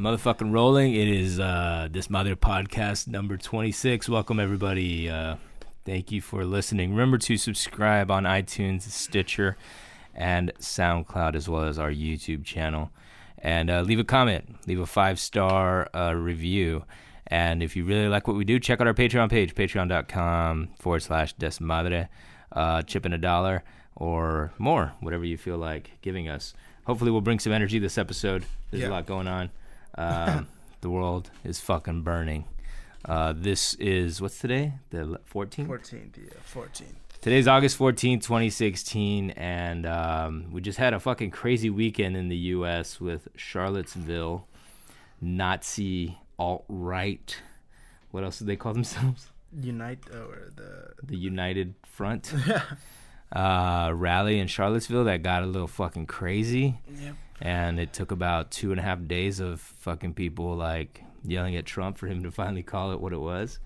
motherfucking rolling. It is uh this mother podcast number 26. Welcome everybody. Uh thank you for listening. Remember to subscribe on iTunes, Stitcher, and SoundCloud as well as our YouTube channel. And uh, leave a comment, leave a five-star uh, review. And if you really like what we do, check out our Patreon page, patreon.com forward slash desmadre. Uh, chip in a dollar or more, whatever you feel like giving us. Hopefully, we'll bring some energy this episode. There's Yeah. a lot going on. Um, the world is fucking burning. Uh, this is what's today? The 14th. 14th, yeah, 14th. Today's August 14th, 2016, and um, we just had a fucking crazy weekend in the U.S. with Charlottesville, Nazi alt right. What else did they call themselves? Unite or the The United Front uh, rally in Charlottesville that got a little fucking crazy. Yep. And it took about two and a half days of fucking people like yelling at Trump for him to finally call it what it was.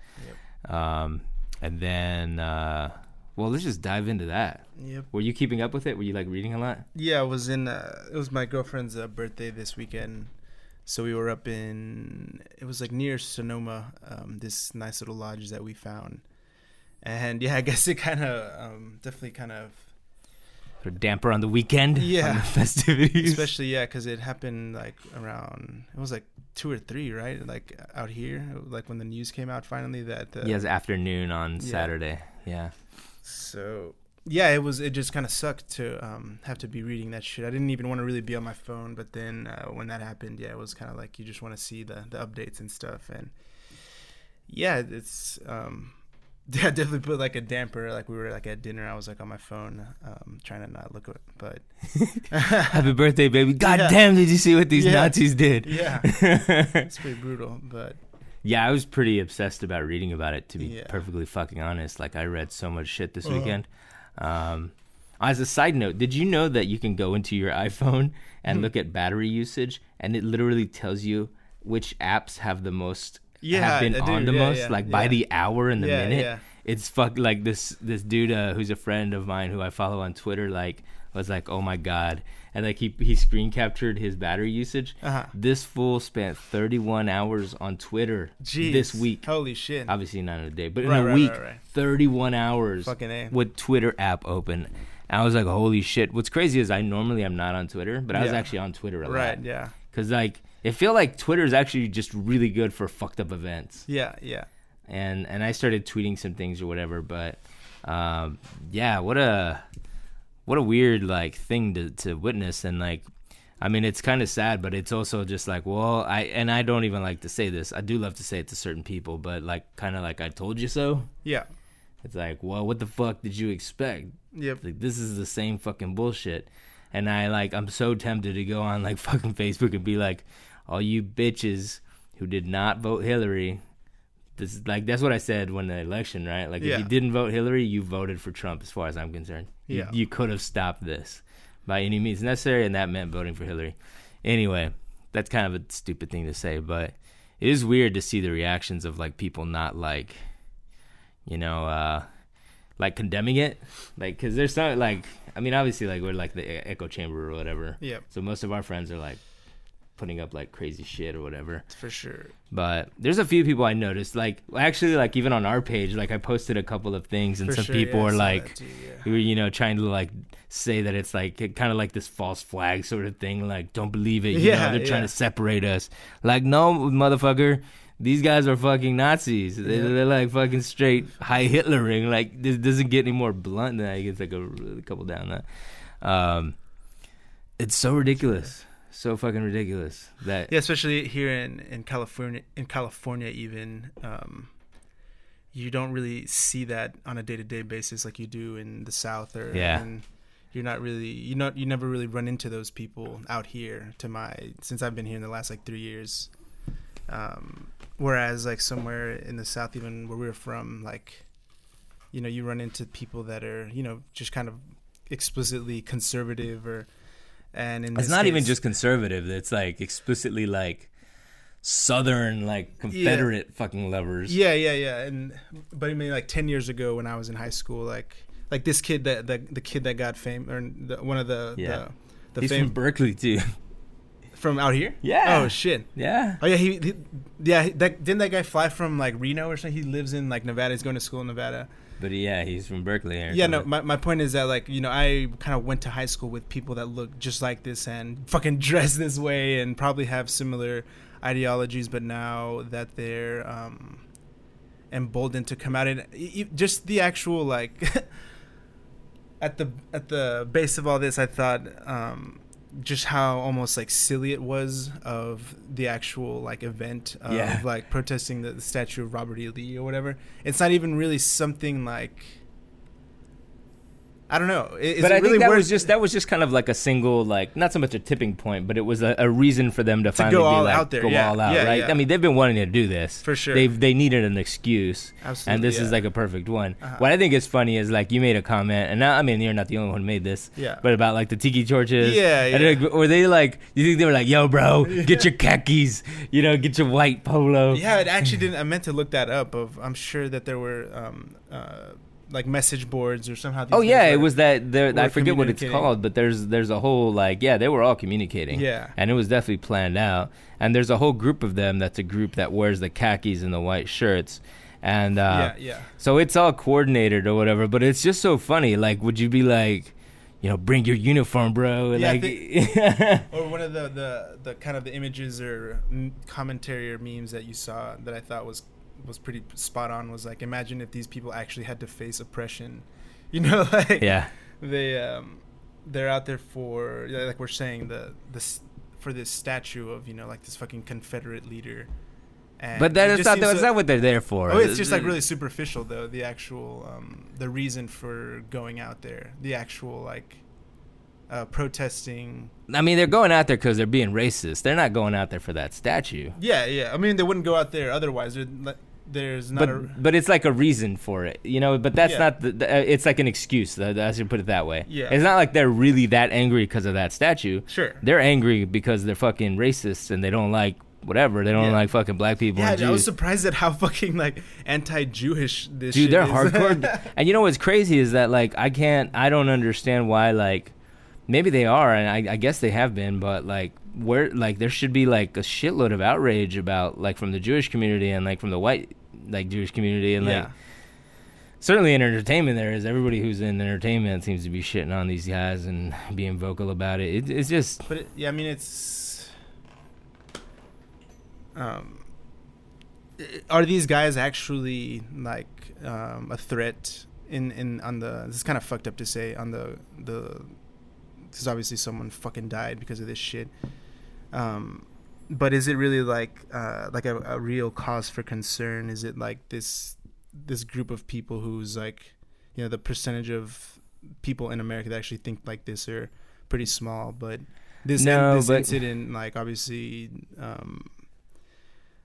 Um, and then, uh, well, let's just dive into that. Yep. Were you keeping up with it? Were you like reading a lot? Yeah, I was in. Uh, it was my girlfriend's uh, birthday this weekend, so we were up in. It was like near Sonoma. Um, this nice little lodge that we found, and yeah, I guess it kind of um, definitely kind of A damper on the weekend? Yeah. The festivities? especially yeah because it happened like around it was like two or three right like out here like when the news came out finally that uh, yes, afternoon on Yeah. Saturday. Yeah. So yeah, it was. It just kind of sucked to um, have to be reading that shit. I didn't even want to really be on my phone, but then uh, when that happened, yeah, it was kind of like you just want to see the the updates and stuff. And yeah, it's um, yeah, definitely put like a damper. Like we were like at dinner, I was like on my phone, um, trying to not look at it, but Happy birthday, baby. God Yeah. damn, did you see what these Yeah. Nazis did? yeah, it's pretty brutal. But Yeah, I was pretty obsessed about reading about it. To be Yeah. perfectly fucking honest, like I read so much shit this Uh-huh. weekend. Um, as a side note, did you know that you can go into your iPhone and Hmm. look at battery usage, and it literally tells you which apps have the most Yeah, have been I on the Yeah, most, yeah, like by the hour and the minute. It's fuck like this this dude uh, who's a friend of mine who I follow on Twitter. Like was like, oh my god, and like he he screen captured his battery usage. uh-huh. This fool spent 31 hours on Twitter Jeez, this week. Holy shit! Obviously not in a day, but in a right, week, right, right. 31 hours with Twitter app open. And I was like, holy shit. What's crazy is I normally am not on Twitter, but I was actually on Twitter a Right? lot. Yeah. Because like, it feel like Twitter is actually just really good for fucked up events. Yeah. Yeah. And and I started tweeting some things or whatever, but um, yeah, what a what a weird like thing to to witness and like I mean, it's kind of sad, but it's also just like, well, I and I don't even like to say this. I do love to say it to certain people, but like, kind of like I told you so. Yeah. It's like, well, what the fuck did you expect? Yep. Like, this is the same fucking bullshit. And I like, I'm so tempted to go on like fucking Facebook and be like, all you bitches who did not vote Hillary. This is like that's what I said when the election, right? Like, if you didn't vote Hillary, you voted for Trump, as far as I'm concerned. You- Yeah. you could have stopped this by any means necessary, and that meant voting for Hillary. Anyway, that's kind of a stupid thing to say, but it is weird to see the reactions of like people not like, you know, uh, like condemning it, like because there's not like I mean obviously like we're like the echo chamber or whatever, Yep. so most of our friends are like putting up like crazy shit or whatever. For sure. But there's a few people I noticed, like actually, like even on our page, like I posted a couple of things, and For some sure, people yeah, were like, too, yeah. who were you know trying to like say that it's like kind of like this false flag sort of thing, like don't believe it, you Yeah, know, they're trying to separate us. Like no, motherfucker. These guys are fucking Nazis. They, Yeah. They're like fucking straight Heil Hitlering. Like this doesn't get any more blunt than that. It's like a, a couple down that. Um, it's so ridiculous, so fucking ridiculous that Yeah, especially here in, in California. In California, even um, you don't really see that on a day to day basis like you do in the South, or Yeah. in- you're not really you not you never really run into those people out here. To my since I've been here in the last like three years. Um, whereas like somewhere in the South, even where we're from, like you know, you run into people that are you know just kind of explicitly conservative or. And in It's not even just conservative. It's like explicitly like southern, like Confederate fucking lovers. Yeah, yeah, yeah. And but I mean, like ten years ago when I was in high school, like like this kid that that the kid that got fame or the, one of the Yeah. the, the He's fame from Berkeley too. From out here? Yeah. Oh shit. Yeah. Oh yeah, he, he yeah, that, didn't that guy fly from like Reno or something? He lives in like Nevada. He's going to school in Nevada. But yeah, he's from Berkeley. Or Yeah, no, my, my point is that like, you know, I kind of went to high school with people that look just like this and fucking dress this way and probably have similar ideologies, but now that they're um emboldened to come out and just the actual like at the at the base of all this, I thought um just how almost like silly it was of the actual like event of Yeah. like protesting the, the statue of Robert E. Lee or whatever. It's not even really something like I don't know. Is but it I really think that worth was just that was just kind of like a single like not so much a tipping point, but it was a, a reason for them to, finally go be all like out there, go yeah, all out, yeah, right? yeah. I mean, they've been wanting to do this for sure. They they needed an excuse, Absolutely, and this is like a perfect one. Uh-huh. What I think is funny is like you made a comment, and now I mean you're not the only one who made this, yeah. but about like the tiki torches. Yeah, yeah. like, were they like? You think they were like, "Yo, bro, get your khakis, you know, get your white polo." Yeah, it actually didn't. I meant to look that up. Of I'm sure that there were um, uh, like message boards or somehow. These Oh yeah, it was that. There, I forget what it's called, but there's there's a whole like yeah, they were all communicating. Yeah. and it was definitely planned out. And there's a whole group of them. That's a group that wears the khakis and the white shirts, and uh, yeah, yeah. so it's all coordinated or whatever. But it's just so funny. Like, would you be like, you know, bring your uniform, bro? Yeah, like, Or one of the, the, the kind of the images or commentary or memes that you saw that I thought was was pretty spot on was like imagine if these people actually had to face oppression, you know, like yeah, they um they're out there for like we're saying the this for this statue of you know like this fucking Confederate leader. And but that is not that's so- not what they're there for. Oh, it's just like really superficial though. The actual, um, the reason for going out there, the actual like uh, protesting. I mean, they're going out there because they're being racist. They're not going out there for that statue. Yeah, yeah. I mean, they wouldn't go out there otherwise. Like, There's not but a but it's like a reason for it, you know. But that's Yeah. not the, the. uh, It's like an excuse. I should put it that way. Yeah. It's not like they're really that angry because of that statue. sure. They're angry because they're fucking racist and they don't like whatever. They don't Yeah. like fucking black people. Yeah, I was surprised at how fucking like anti-Jewish this. Dude, shit they're is. hardcore. and you know what's crazy is that like I can't. I don't understand why like. Maybe they are, and I, I guess they have been, but like where like there should be like a shitload of outrage about like from the Jewish community and like from the white like Jewish community and like yeah, certainly in entertainment there is everybody who's in entertainment seems to be shitting on these guys and being vocal about it, it it's just but it, yeah, I mean it's. Um, are these guys actually like um, a threat in in on the? This is kind of fucked up to say on the the. Because obviously someone fucking died because of this shit. Um, but is it really like uh, like a, a real cause for concern? Is it like this this group of people who's like you know the percentage of people in America that actually think like this are pretty small, but this No, this but- incident like obviously um,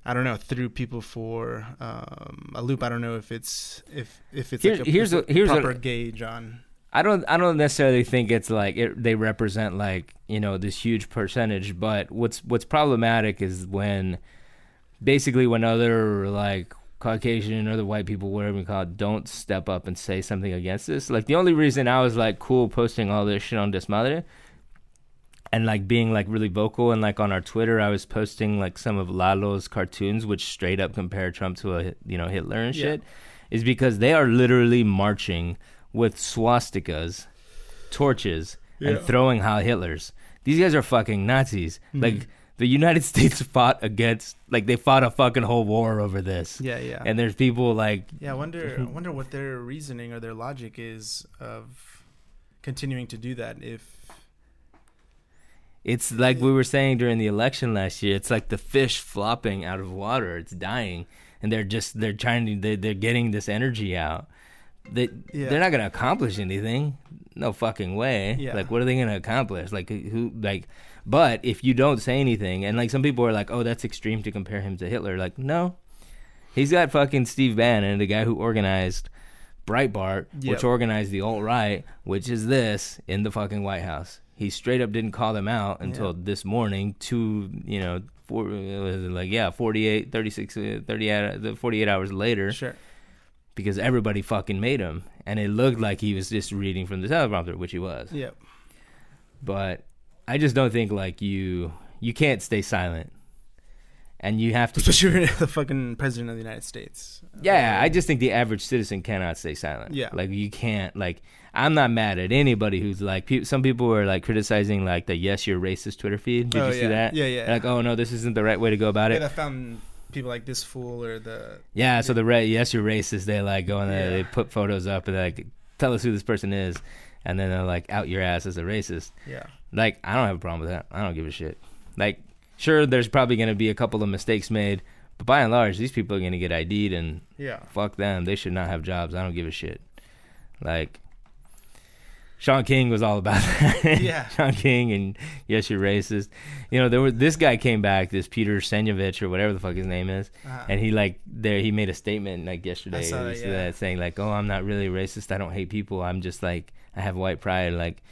I don't know threw people for um, a loop. I don't know if it's if if it's Here's- like a, here's a- here's a- proper gauge on. I don't I don't necessarily think it's like it, they represent like you know this huge percentage, but what's what's problematic is when basically when other like Caucasian or the white people, whatever you call it, don't step up and say something against this. Like the only reason I was like cool posting all this shit on Desmadre and like being like really vocal and like on our Twitter, I was posting like some of Lalo's cartoons, which straight up compare Trump to a you know Hitler and Yeah. shit, is because they are literally marching with swastikas, torches, Yeah. and throwing Heil Hitlers. These guys are fucking Nazis. Mhm. Like the United States fought against, like they fought a fucking whole war over this. Yeah, yeah. And there's people like Yeah, I wonder. I wonder what their reasoning or their logic is of continuing to do that. If It's like we were saying during the election last year. It's like the fish flopping out of water. It's dying, and they're just they're trying to they're, they're getting this energy out. They Yeah. they're not gonna accomplish anything. No fucking way. Yeah. Like what are they gonna accomplish? Like who like. But if you don't say anything, and like some people are like, "Oh, that's extreme to compare him to Hitler," like no, he's got fucking Steve Bannon, the guy who organized Breitbart, Yep. which organized the alt right, which is this in the fucking White House. He straight up didn't call them out until Yeah. this morning. Two, you know, four, like yeah, 48, 36, uh, 30, the 48 hours later, sure, because everybody fucking made him, and it looked like he was just reading from the teleprompter, which he was. Yep. But I just don't think like you you can't stay silent, and you have to. Especially you're the fucking president of the United States. Yeah, um, I just think the average citizen cannot stay silent. Yeah. like you can't. Like I'm not mad at anybody who's like. Pe- some people were like criticizing like the "Yes, you're racist" Twitter feed. Did Oh, you see yeah. that? Yeah, yeah. They're like, oh no, this isn't the right way to go about Yeah, it. found people like this fool or the Yeah, so the re- yes, you're racist. They like go and they, Yeah. they put photos up and they like tell us who this person is, and then they're like out your ass as a racist. yeah. Like I don't have a problem with that. I don't give a shit. Like sure, there's probably gonna be a couple of mistakes made, but by and large, these people are gonna get ID'd and Yeah. fuck them. They should not have jobs. I don't give a shit. Like Shaun King was all about that. Yeah. Shaun King and yes, you're racist. You know, there was this guy came back, this Peter Senyovich or whatever the fuck his name is, Uh-huh. and he like there he made a statement like yesterday that, yeah. that saying like, "Oh, I'm not really racist. I don't hate people. I'm just like I have white pride." Like,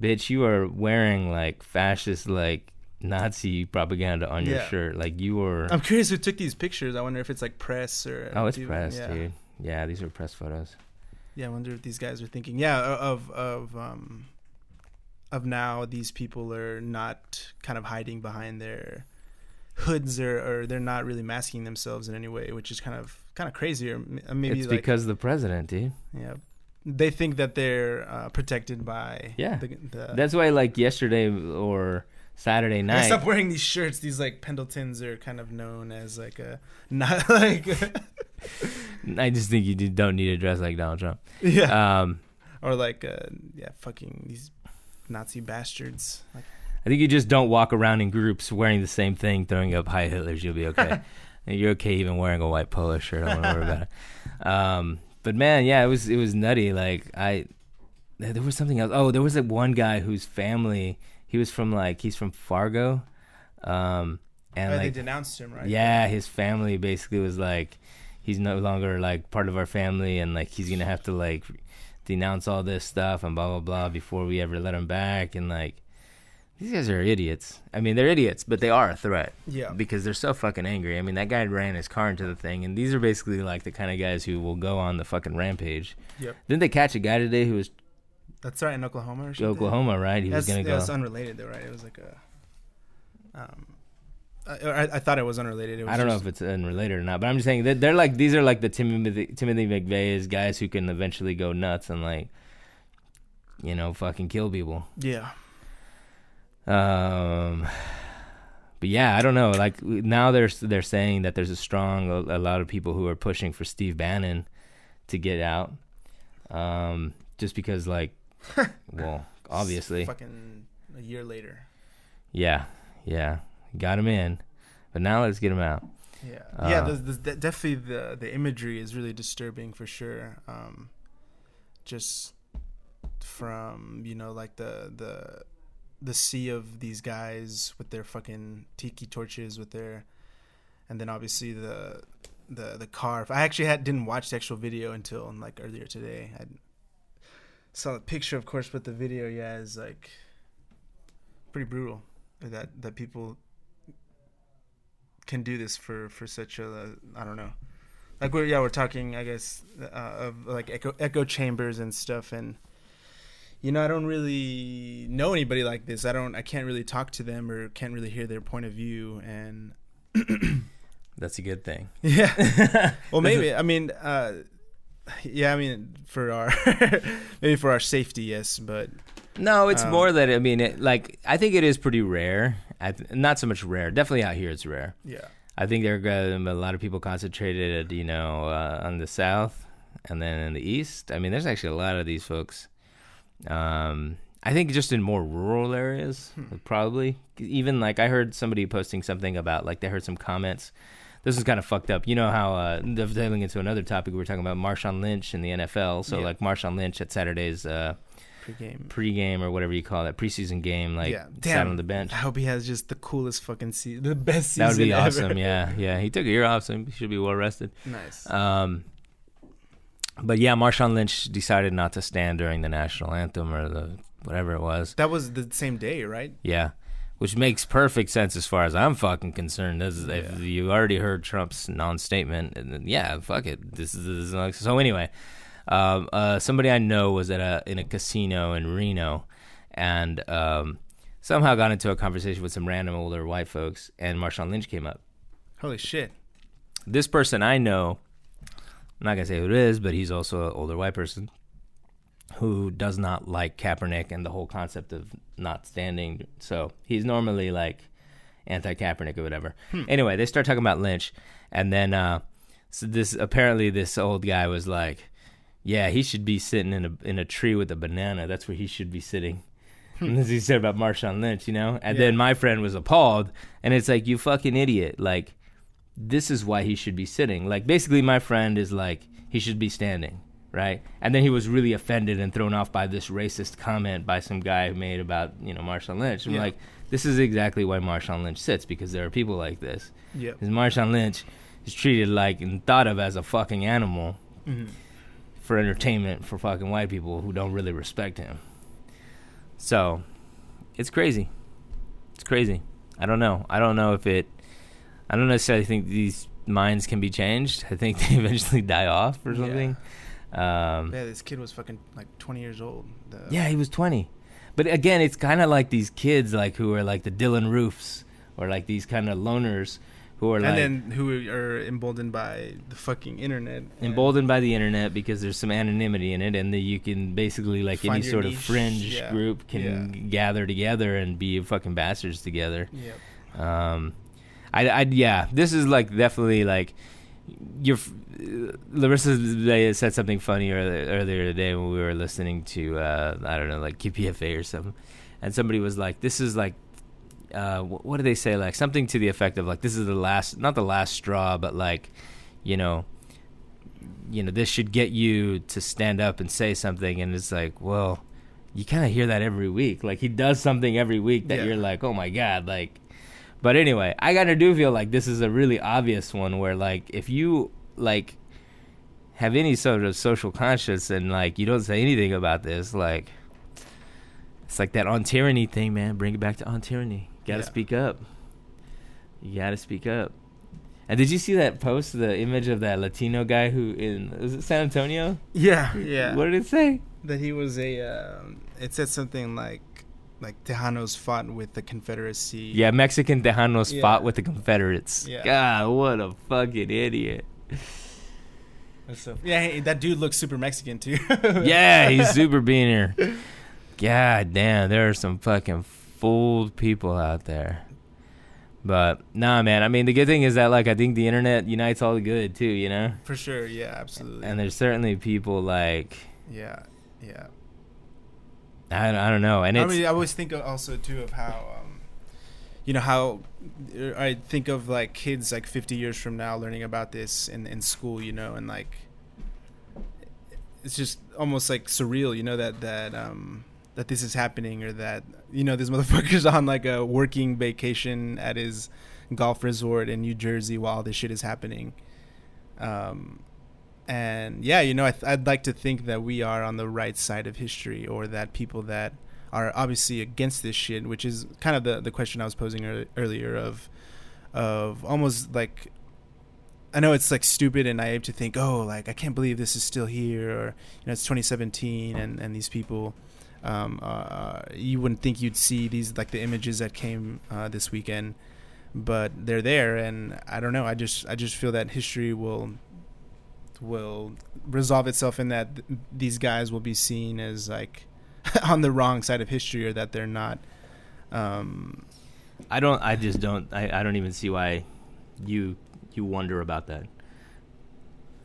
bitch, you are wearing like fascist like Nazi propaganda on your Yeah. shirt. Like you were. I'm curious who took these pictures. I wonder if it's like press or oh, it's press, yeah. dude. Yeah, these are press photos. Yeah, I wonder if these guys are thinking, yeah, of of um of now these people are not kind of hiding behind their hoods or, or they're not really masking themselves in any way, which is kind of kind of crazy or uh, maybe it's like because the president, dude. yeah, they think that they're uh, protected by Yeah. the, the That's why, like yesterday or Saturday night, stop wearing these shirts. These like Pendletons are kind of known as like a not like I just think you don't need to dress like Donald Trump. yeah Um, or like uh, yeah fucking these Nazi bastards. Like, I think you just don't walk around in groups wearing the same thing, throwing up Heil Hitlers. You'll be okay. You're okay even wearing a white polo shirt. I don't want to worry about it. Um, but man, yeah, it was it was nutty. Like I, there was something else. Oh, there was like one guy whose family he was from like he's from Fargo, um, and oh, like they denounced him, right? Yeah, his family basically was like, he's no longer like part of our family, and like he's gonna have to like denounce all this stuff and blah blah blah before we ever let him back. And like, these guys are idiots. I mean, they're idiots, but they are a threat yeah. because they're so fucking angry. I mean, that guy ran his car into the thing, and these are basically like the kind of guys who will go on the fucking rampage. Yep. Didn't they catch a guy today who was That's right in Oklahoma or something. Oklahoma? Right, he That's, was gonna that go. was unrelated though, right? It was like a. Um, I, I, I thought it was unrelated. It was I don't know if it's unrelated or not, but I'm just saying that they're like these are like the Timothy Timothy McVeigh's guys who can eventually go nuts and like, you know, fucking kill people. Yeah. Um, but yeah, I don't know. Like now they're they're saying that there's a strong a, a lot of people who are pushing for Steve Bannon to get out. Um, just because like, well, obviously, Fucking a year later. yeah, yeah, got him in, but now let's get him out. Yeah, Uh, yeah. There's, there's definitely the the imagery is really disturbing for sure. Um, just from you know like the the the sea of these guys with their fucking tiki torches with their, and then obviously the the the car. I actually had didn't watch the actual video until like earlier today. I saw the picture, of course, but the video, yeah, is like pretty brutal. That that people can do this for for such a I don't know. Like we're yeah we're talking I guess uh, of like echo echo chambers and stuff and you know I don't really know anybody like this. I don't I can't really talk to them or can't really hear their point of view and That's a good thing. yeah. well maybe I mean uh yeah I mean for our maybe for our safety yes but No, it's Um, more that I mean, it, like I think it is pretty rare. I th- not so much rare. Definitely out here, it's rare. yeah I think there are um, a lot of people concentrated, you know, uh, on the south and then in the east. I mean, there's actually a lot of these folks. Um, I think just in more rural areas, probably. Even like I heard somebody posting something about like they heard some comments. This is kind of fucked up. You know how uh, dovetailing into another topic we were talking about Marshawn Lynch in the NFL. So Yeah. like Marshawn Lynch at Saturday's uh, pregame. pregame or whatever you call it preseason game, like Yeah. sat on the bench. I hope he has just the coolest fucking season, the best season. That would be ever. awesome. Yeah, yeah. He took a year off, so he should be well rested. Nice. Um, but yeah, Marshawn Lynch decided not to stand during the national anthem or the whatever it was. that was the same day, right? Yeah, which makes perfect sense as far as I'm fucking concerned. This is, Yeah. If you already heard Trump's non-statement, and then, yeah, fuck it. This is, this is so. Anyway, um, uh, somebody I know was at a in a casino in Reno, and um, somehow got into a conversation with some random older white folks, and Marshawn Lynch came up. Holy shit. This person I know, I'm not gonna say who it is, but he's also an older white person who does not like Kaepernick and the whole concept of not standing. So he's normally like anti Kaepernick or whatever. Anyway, they start talking about Lynch, and then uh, so this apparently this old guy was like, "Yeah, he should be sitting in a in a tree with a banana. That's where he should be sitting." And this he said about Marshawn Lynch, you know. And Yeah. then my friend was appalled, and it's like, "You fucking idiot! Like, this is why he should be sitting." Like, basically, my friend is like, he should be standing, right? And then he was really offended and thrown off by this racist comment by some guy who made about you know Marshawn Lynch. I'm Yeah. like, this is exactly why Marshawn Lynch sits because there are people like this. Yeah, Because Marshawn Lynch is treated like and thought of as a fucking animal Mhm. For entertainment for fucking white people who don't really respect him. So, it's crazy. It's crazy. I don't know. I don't know if it. I don't necessarily think these minds can be changed. I think they eventually die off or Yeah. something. Um, Yeah, this kid was fucking like 20 years old. The, yeah, he was 20. But again, it's kind of like these kids like who are like the Dylan Roofs or like these kind of loners who are and like then who are emboldened by the fucking internet. emboldened by the internet because there's some anonymity in it and that you can basically like any sort of fringe yeah, group can yeah. gather together and be fucking bastards together. Yep. Um, I, I, yeah, this is like definitely like your Larissa said something funny earlier, earlier today when we were listening to uh, I don't know like KPFA or something, and somebody was like, "This is like." Uh, what do they say? Like something to the effect of like this is the last, not the last straw, but like, you know, you know, this should get you to stand up and say something. And it's like, well, you kind of hear that every week. Like he does something every week that Yeah. you're like, oh my god, like. But anyway, I gotta do feel like this is a really obvious one where like if you like have any sort of social conscience and like you don't say anything about this, like it's like that on tyranny thing, man. Bring it back to on tyranny. Gotta Yeah. speak up. You gotta speak up. And did you see that post, the image of that Latino guy who in is it San Antonio? Yeah, yeah. What did it say? that he was a. Um, it said something like, like Tejanos fought with the Confederacy. Yeah, Mexican Tejanos Yeah. fought with the Confederates. Yeah. God, what a fucking idiot. So- yeah. Hey, that dude looks super Mexican too. yeah, he's super beaner. God damn, there are some fucking fooled people out there. But nah, man. I mean, the good thing is that like I think the internet unites all the good too. You know, For sure. Yeah. Absolutely. and there's certainly people like yeah. Yeah. I, I don't know, and I mean, I always think also too of how, um, you know, how uh, I think of like kids like 50 years from now learning about this in in school, you know, and like it's just almost like surreal, you know, that that um that this is happening or that you know this motherfucker's on like a working vacation at his golf resort in New Jersey while this shit is happening. Um, and yeah, you know, I I'd like to think that we are on the right side of history, or that people that are obviously against this shit, which is kind of the the question I was posing ear- earlier of of almost like I know it's like stupid and naive to think, oh, like I can't believe this is still here, or you know, it's 2017 and and these people. Um, uh, you wouldn't think you'd see these like the images that came uh, this weekend, but they're there, and I don't know. I just I just feel that history will will resolve itself in that th- these guys will be seen as like on the wrong side of history or that they're not um I don't. I just don't. I, I don't even see why you you wonder about that.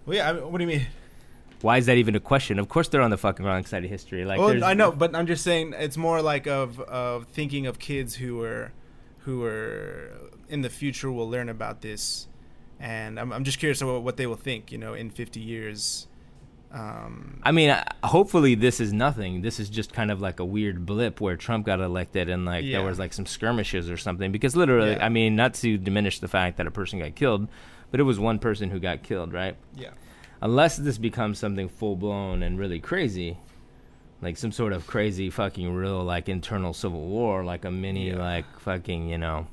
well yeah I mean, what do you mean Why is that even a question? Of course, they're on the fucking wrong side of history. Like, well i know but i'm just saying it's more like of of thinking of kids who are who are in the future will learn about this and i'm, I'm just curious about what they will think you know in 50 years um I mean, I- hopefully this is nothing. This is just kind of like a weird blip where Trump got elected and like Yeah. there was like some skirmishes or something. Because literally, Yeah. I mean, not to diminish the fact that a person got killed, but it was one person who got killed, right? yeah Unless this becomes something full blown and really crazy, like some sort of crazy fucking real like internal civil war, like a mini Yeah. like fucking you know,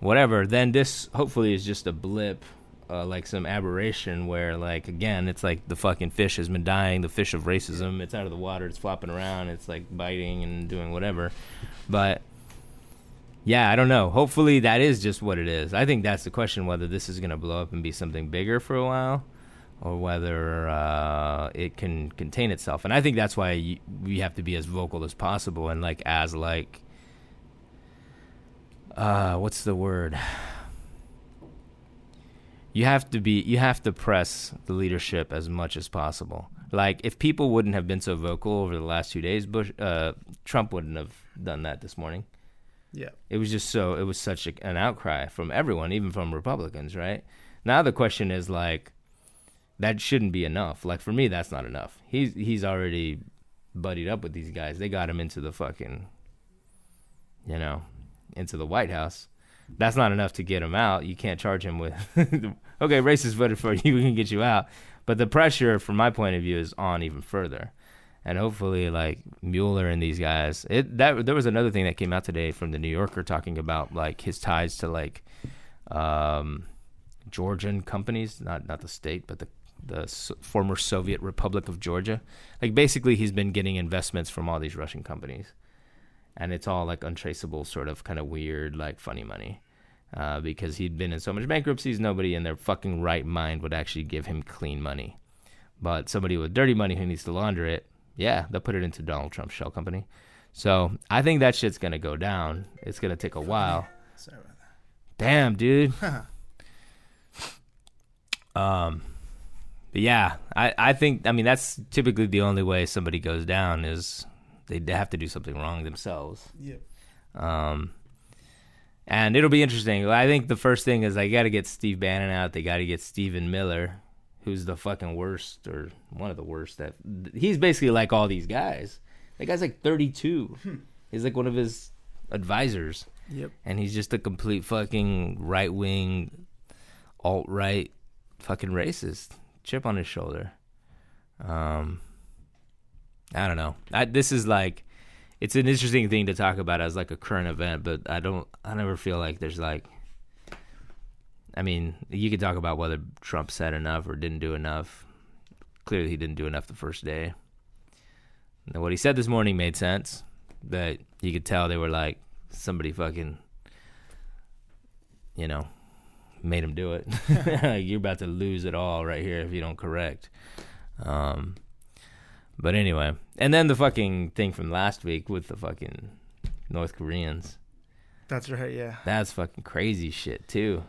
whatever. Then this hopefully is just a blip. Uh, like some aberration where like again it's like the fucking fish has been dying the fish of racism it's out of the water it's flopping around it's like biting and doing whatever but yeah, I don't know. Hopefully, that is just what it is. I think that's the question: whether this is going to blow up and be something bigger for a while, or whether uh, it can contain itself. And I think that's why you, we have to be as vocal as possible and like as like, uh, what's the word? You have to be. You have to press the leadership as much as possible. Like if people wouldn't have been so vocal over the last two days, Bush, uh, Trump wouldn't have done that this morning. Yeah. It was just so. It was such a, an outcry from everyone, even from Republicans. Right now, the question is like, that shouldn't be enough. Like for me, that's not enough. He's he's already buddied up with these guys. They got him into the fucking, you know, into the White House. That's not enough to get him out. You can't charge him with, okay, racist voted for you. We can get you out. But the pressure, from my point of view, is on even further. And hopefully, like Mueller and these guys, it that there was another thing that came out today from the New Yorker talking about like his ties to like um, Georgian companies, not not the state, but the the S- former Soviet Republic of Georgia. Like basically, he's been getting investments from all these Russian companies, and it's all like untraceable, sort of kind of weird, like funny money. Uh, because he'd been in so much bankruptcies, nobody in their fucking right mind would actually give him clean money. But somebody with dirty money who needs to launder it, yeah, they'll put it into Donald Trump's shell company. So I think that shit's gonna go down. It's gonna take a while. Sorry about that. Damn, dude. um, but yeah, I, I think I mean that's typically the only way somebody goes down is they have to do something wrong themselves. Yep. Um, and it'll be interesting. I think the first thing is I got to get Steve Bannon out. They got to get Stephen Miller, who's the fucking worst or one of the worst. That he's basically like all these guys. That guy's like 32. He's like one of his advisors Yep. and he's just a complete fucking right wing, alt right, fucking racist. Chip on his shoulder. Um, I don't know. I, this is like, it's an interesting thing to talk about as like a current event, but I don't. I never feel like there's like. I mean, you could talk about whether Trump said enough or didn't do enough. Clearly, he didn't do enough the first day. And what he said this morning made sense, but you could tell they were like somebody fucking, you know, made him do it. like, you're about to lose it all right here if you don't correct. Um, but anyway, and then the fucking thing from last week with the fucking North Koreans. That's right. Yeah. That's fucking crazy shit too.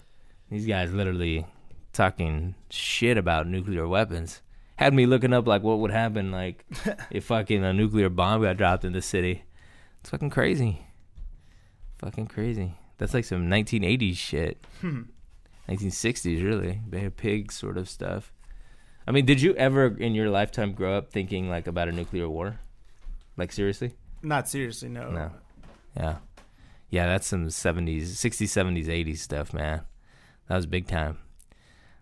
These guys literally talking shit about nuclear weapons. Had me looking up like what would happen like if fucking a nuclear bomb got dropped in the city. It's fucking crazy. Fucking crazy. That's like some 1980s shit. Hmm. 1960s really. Bay of Pigs sort of stuff. I mean, did you ever in your lifetime grow up thinking like about a nuclear war? Like seriously? Not seriously. No. No. Yeah. Yeah, that's some 70s, 60s, 70s, 80s stuff, man. That was big time.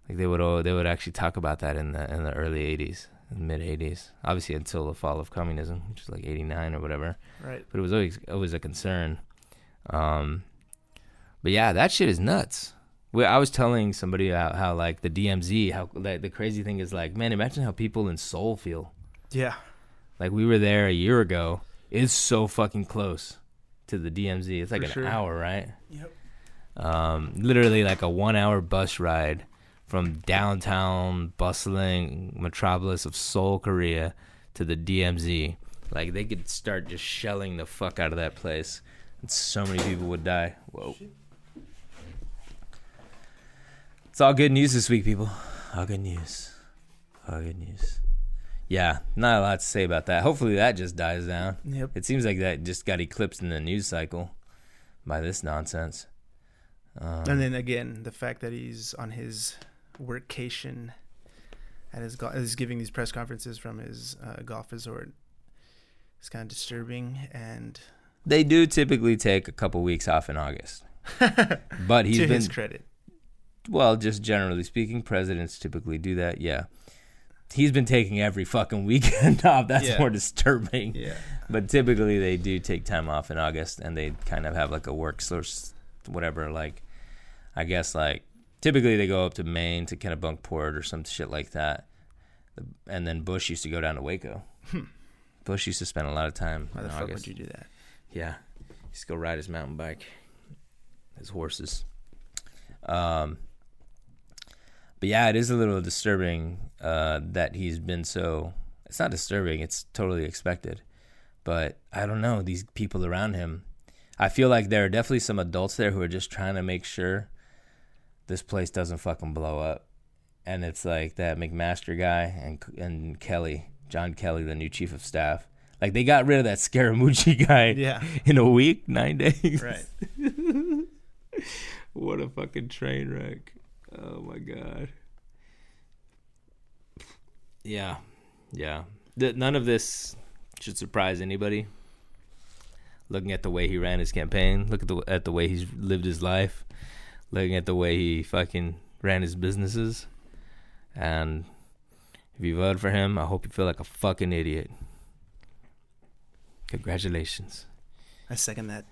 Like they would all, they would actually talk about that in the in the early 80s, mid 80s. Obviously until the fall of communism, which is like 89 or whatever. Right. But it was always always a concern. Um but yeah, that shit is nuts. We, I was telling somebody how, how like the DMZ, how like, the crazy thing is like, man, imagine how people in Seoul feel. Yeah. Like we were there a year ago. It's so fucking close to the DMZ. It's like For an sure. hour, right? Yep. Um, literally like a one-hour bus ride from downtown bustling metropolis of Seoul, Korea, to the DMZ. Like they could start just shelling the fuck out of that place, and so many people would die. Whoa. It's all good news this week, people. All good news. All good news. Yeah, not a lot to say about that. Hopefully that just dies down. Yep. It seems like that just got eclipsed in the news cycle by this nonsense. Um, And then again, the fact that he's on his workcation and his go- is giving these press conferences from his uh, golf resort is kind of disturbing. And they do typically take a couple weeks off in August, but he's to been his credit, well. Just generally speaking, presidents typically do that. Yeah, he's been taking every fucking weekend off. That's Yeah. more disturbing. yeah, But typically they do take time off in August and they kind of have like a work source, whatever. Like, I guess like typically they go up to Maine to Kennebunkport or some shit like that. And then Bush used to go down to Waco. Bush used to spend a lot of time why in the fuck August. would you do that? Yeah, he used to go ride his mountain bike his horses. Um, but yeah, it is a little disturbing uh, that he's been so. It's not disturbing; it's totally expected. But I don't know these people around him. I feel like there are definitely some adults there who are just trying to make sure this place doesn't fucking blow up. And it's like that McMaster guy and and Kelly, John Kelly, the new chief of staff. Like they got rid of that Scaramucci guy Yeah. in a week, nine days. Right. what a fucking train wreck. Oh my god. Yeah. Yeah. Th- none of this should surprise anybody. Looking at the way he ran his campaign, look at the at the way he's lived his life, looking at the way he fucking ran his businesses. And if you voted for him, I hope you feel like a fucking idiot. Congratulations. I second that.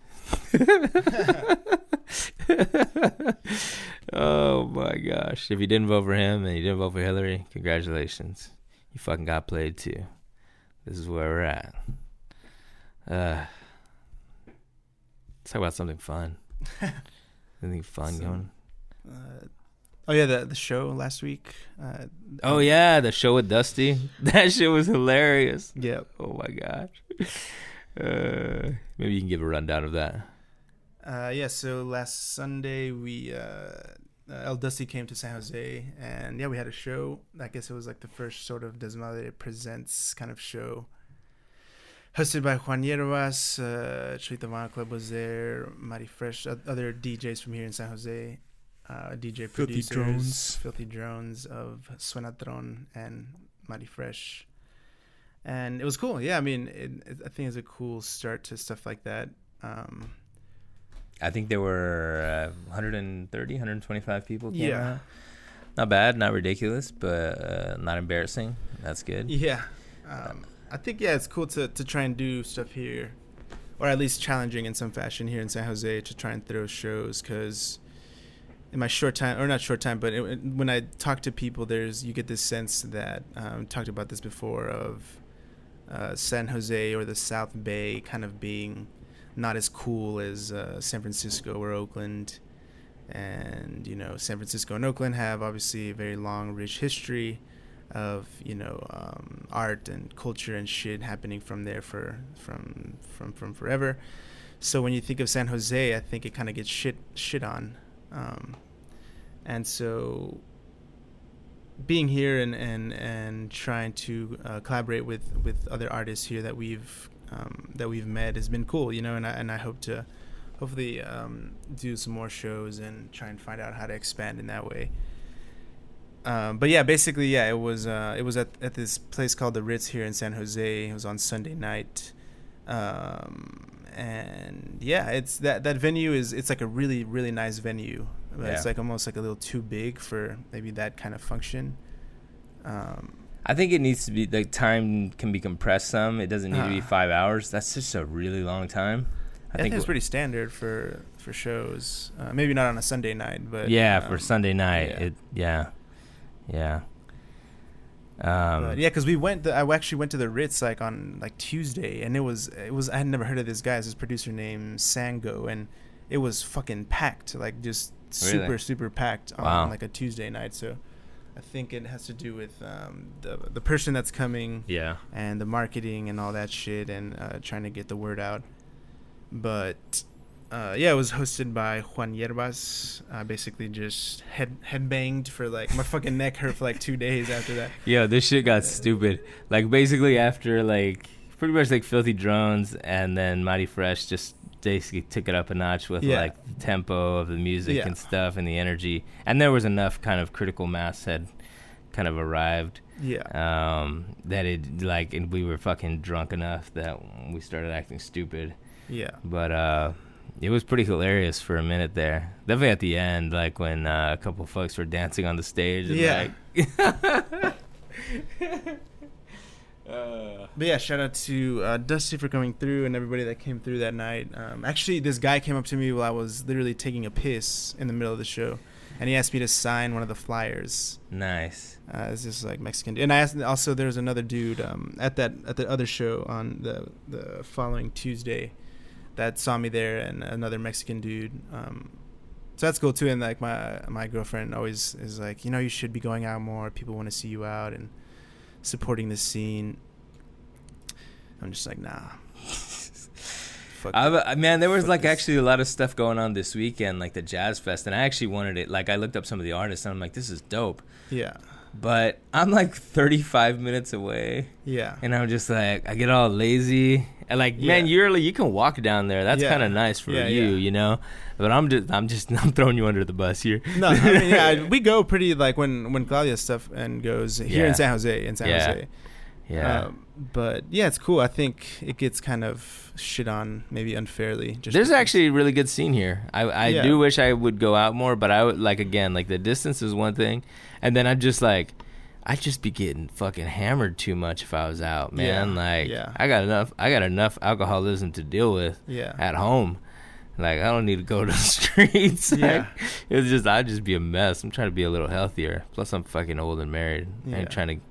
oh my gosh. If you didn't vote for him and you didn't vote for Hillary, congratulations. You fucking got played too. This is where we're at. Uh, let's talk about something fun. Anything fun So- going? Uh, oh yeah, the the show last week. Uh, Oh yeah, the show with Dusty. That shit was hilarious. yeah. Oh my gosh. Uh, maybe you can give a rundown of that. Uh, yeah, so last Sunday we uh, uh, El Dusty came to San Jose, and yeah, we had a show. I guess it was like the first sort of Desmadre Presents kind of show, hosted by Juan Hierbas. Uh, Cholita Vana Club was there. Mari Fresh, other DJs from here in San Jose, uh, DJ Filthy Drones. Filthy Drones of Suenatron and Mari Fresh. And it was cool. Yeah, I mean, it, it, I think it's a cool start to stuff like that. Um, I think there were uh, 130, 125 people. Came Yeah. out. Not bad, not ridiculous, but uh, not embarrassing. That's good. Yeah. Um, I think yeah, it's cool to to try and do stuff here, or at least challenging in some fashion here in San Jose to try and throw shows because. In my short time, or not short time, but it- when I talk to people, there's you get this sense that um, talked about this before of uh, San Jose or the South Bay kind of being not as cool as uh, San Francisco or Oakland, and you know San Francisco and Oakland have obviously a very long, rich history of you know um, art and culture and shit happening from there for from from from forever. So when you think of San Jose, I think it kind of gets shit shit on, um, and so being here and and and trying to uh, collaborate with with other artists here that we've um, that we've met has been cool, you know, and I and I hope to hopefully um, do some more shows and try and find out how to expand in that way. Um, but yeah, basically, yeah, it was uh, it was at, at this place called the Ritz here in San Jose. It was on Sunday night, um, and yeah, it's that that venue is it's like a really really nice venue. But It's like almost like a little too big for maybe that kind of function. Um, I think it needs to be the time can be compressed some. It doesn't need to be Uh. five hours. That's just a really long time. I, think, it's pretty standard for for shows. Uh, maybe not on a Sunday night, but yeah, um, for Sunday night. yeah. It yeah, yeah. Um, But yeah, because we went. The, I actually went to the Ritz like on like Tuesday, and it was it was I had never heard of this guy. It's this producer named Sango, and it was fucking packed, like just super Really? super packed on Wow. like a Tuesday night. So I think it has to do with um, the the person that's coming yeah, and the marketing and all that shit, and uh, trying to get the word out. But uh, yeah, it was hosted by Juan Hierbas. Uh, basically, just head head banged for like my fucking neck hurt for like two days after that. yeah. This shit got stupid. Like basically after like pretty much like filthy drones, and then Mighty Fresh just basically took it up a notch with Yeah. like the tempo of the music Yeah. and stuff and the energy. And there was enough kind of critical mass had kind of arrived. Yeah. um, that it like and we were fucking drunk enough that we started acting stupid. Yeah. But uh, it was pretty hilarious for a minute there. Definitely at the end, like when uh, a couple folks were dancing on the stage. And Yeah. Like, uh, But yeah, shout out to uh, Dusty for coming through and everybody that came through that night. Um, actually, this guy came up to me while I was literally taking a piss in the middle of the show, and he asked me to sign one of the flyers. nice. Uh, it's just like Mexican, dude. and I asked. Also, there was another dude um, at that at the other show on the the following Tuesday that saw me there, and another Mexican dude um, so that's cool too. And like my my girlfriend always is like, you know, you should be going out more. People want to see you out and supporting the scene. I'm just like, nah. I. Man, there was like this. actually a lot of stuff going on this weekend, like the Jazz Fest, and I actually wanted it. Like I looked up some of the artists, and I'm like, this is dope. yeah, But I'm like 35 minutes away, yeah, and I'm just like, I get all lazy. And like, man, you're like, you can walk down there. That's Yeah. kind of nice for Yeah, you, yeah. you know. But I'm just, I'm just, I'm throwing you under the bus here. No, I mean, yeah, we go pretty like when when Claudia stuff and goes here Yeah. in San Jose in San Yeah. Jose. Yeah. Um, but yeah, it's cool. I think it gets kind of shit on maybe unfairly. Just There's because- actually a really good scene here. I I Yeah. do wish I would go out more, but I would like again like the distance is one thing, and then I'm just like, I'd just be getting fucking hammered too much if I was out, man. Yeah, Like yeah. I got enough I got enough alcoholism to deal with yeah, at home. Like I don't need to go to the streets. Yeah. Like, it's just I'd just be a mess. I'm trying to be a little healthier. Plus I'm fucking old and married. Yeah. I'm trying to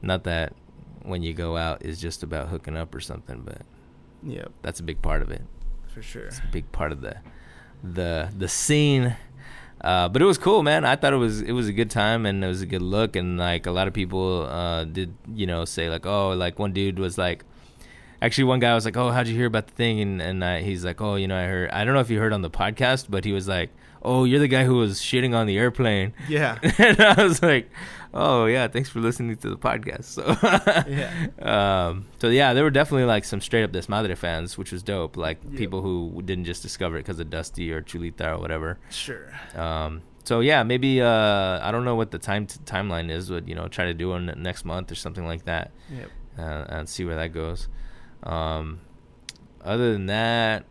not that when you go out is just about hooking up or something, but yeah, that's a big part of it for sure. It's a big part of the the the scene. Uh, but it was cool, man. I thought it was it was a good time and it was a good look and like a lot of people uh, did you know say like oh like one dude was like actually one guy was like oh how'd you hear about the thing and and I, he's like oh you know I heard I don't know if you heard on the podcast but he was like oh you're the guy who was shitting on the airplane Yeah, and I was like oh yeah thanks for listening to the podcast so yeah, um, so yeah, there were definitely like some straight up Desmadre fans, which was dope. Like Yep. people who didn't just discover it because of Dusty or Chulita or whatever. sure. Um, so yeah, maybe uh, I don't know what the time t- timeline is, but you know, try to do one next month or something like that, Yep. uh, and see where that goes. Um, other than that,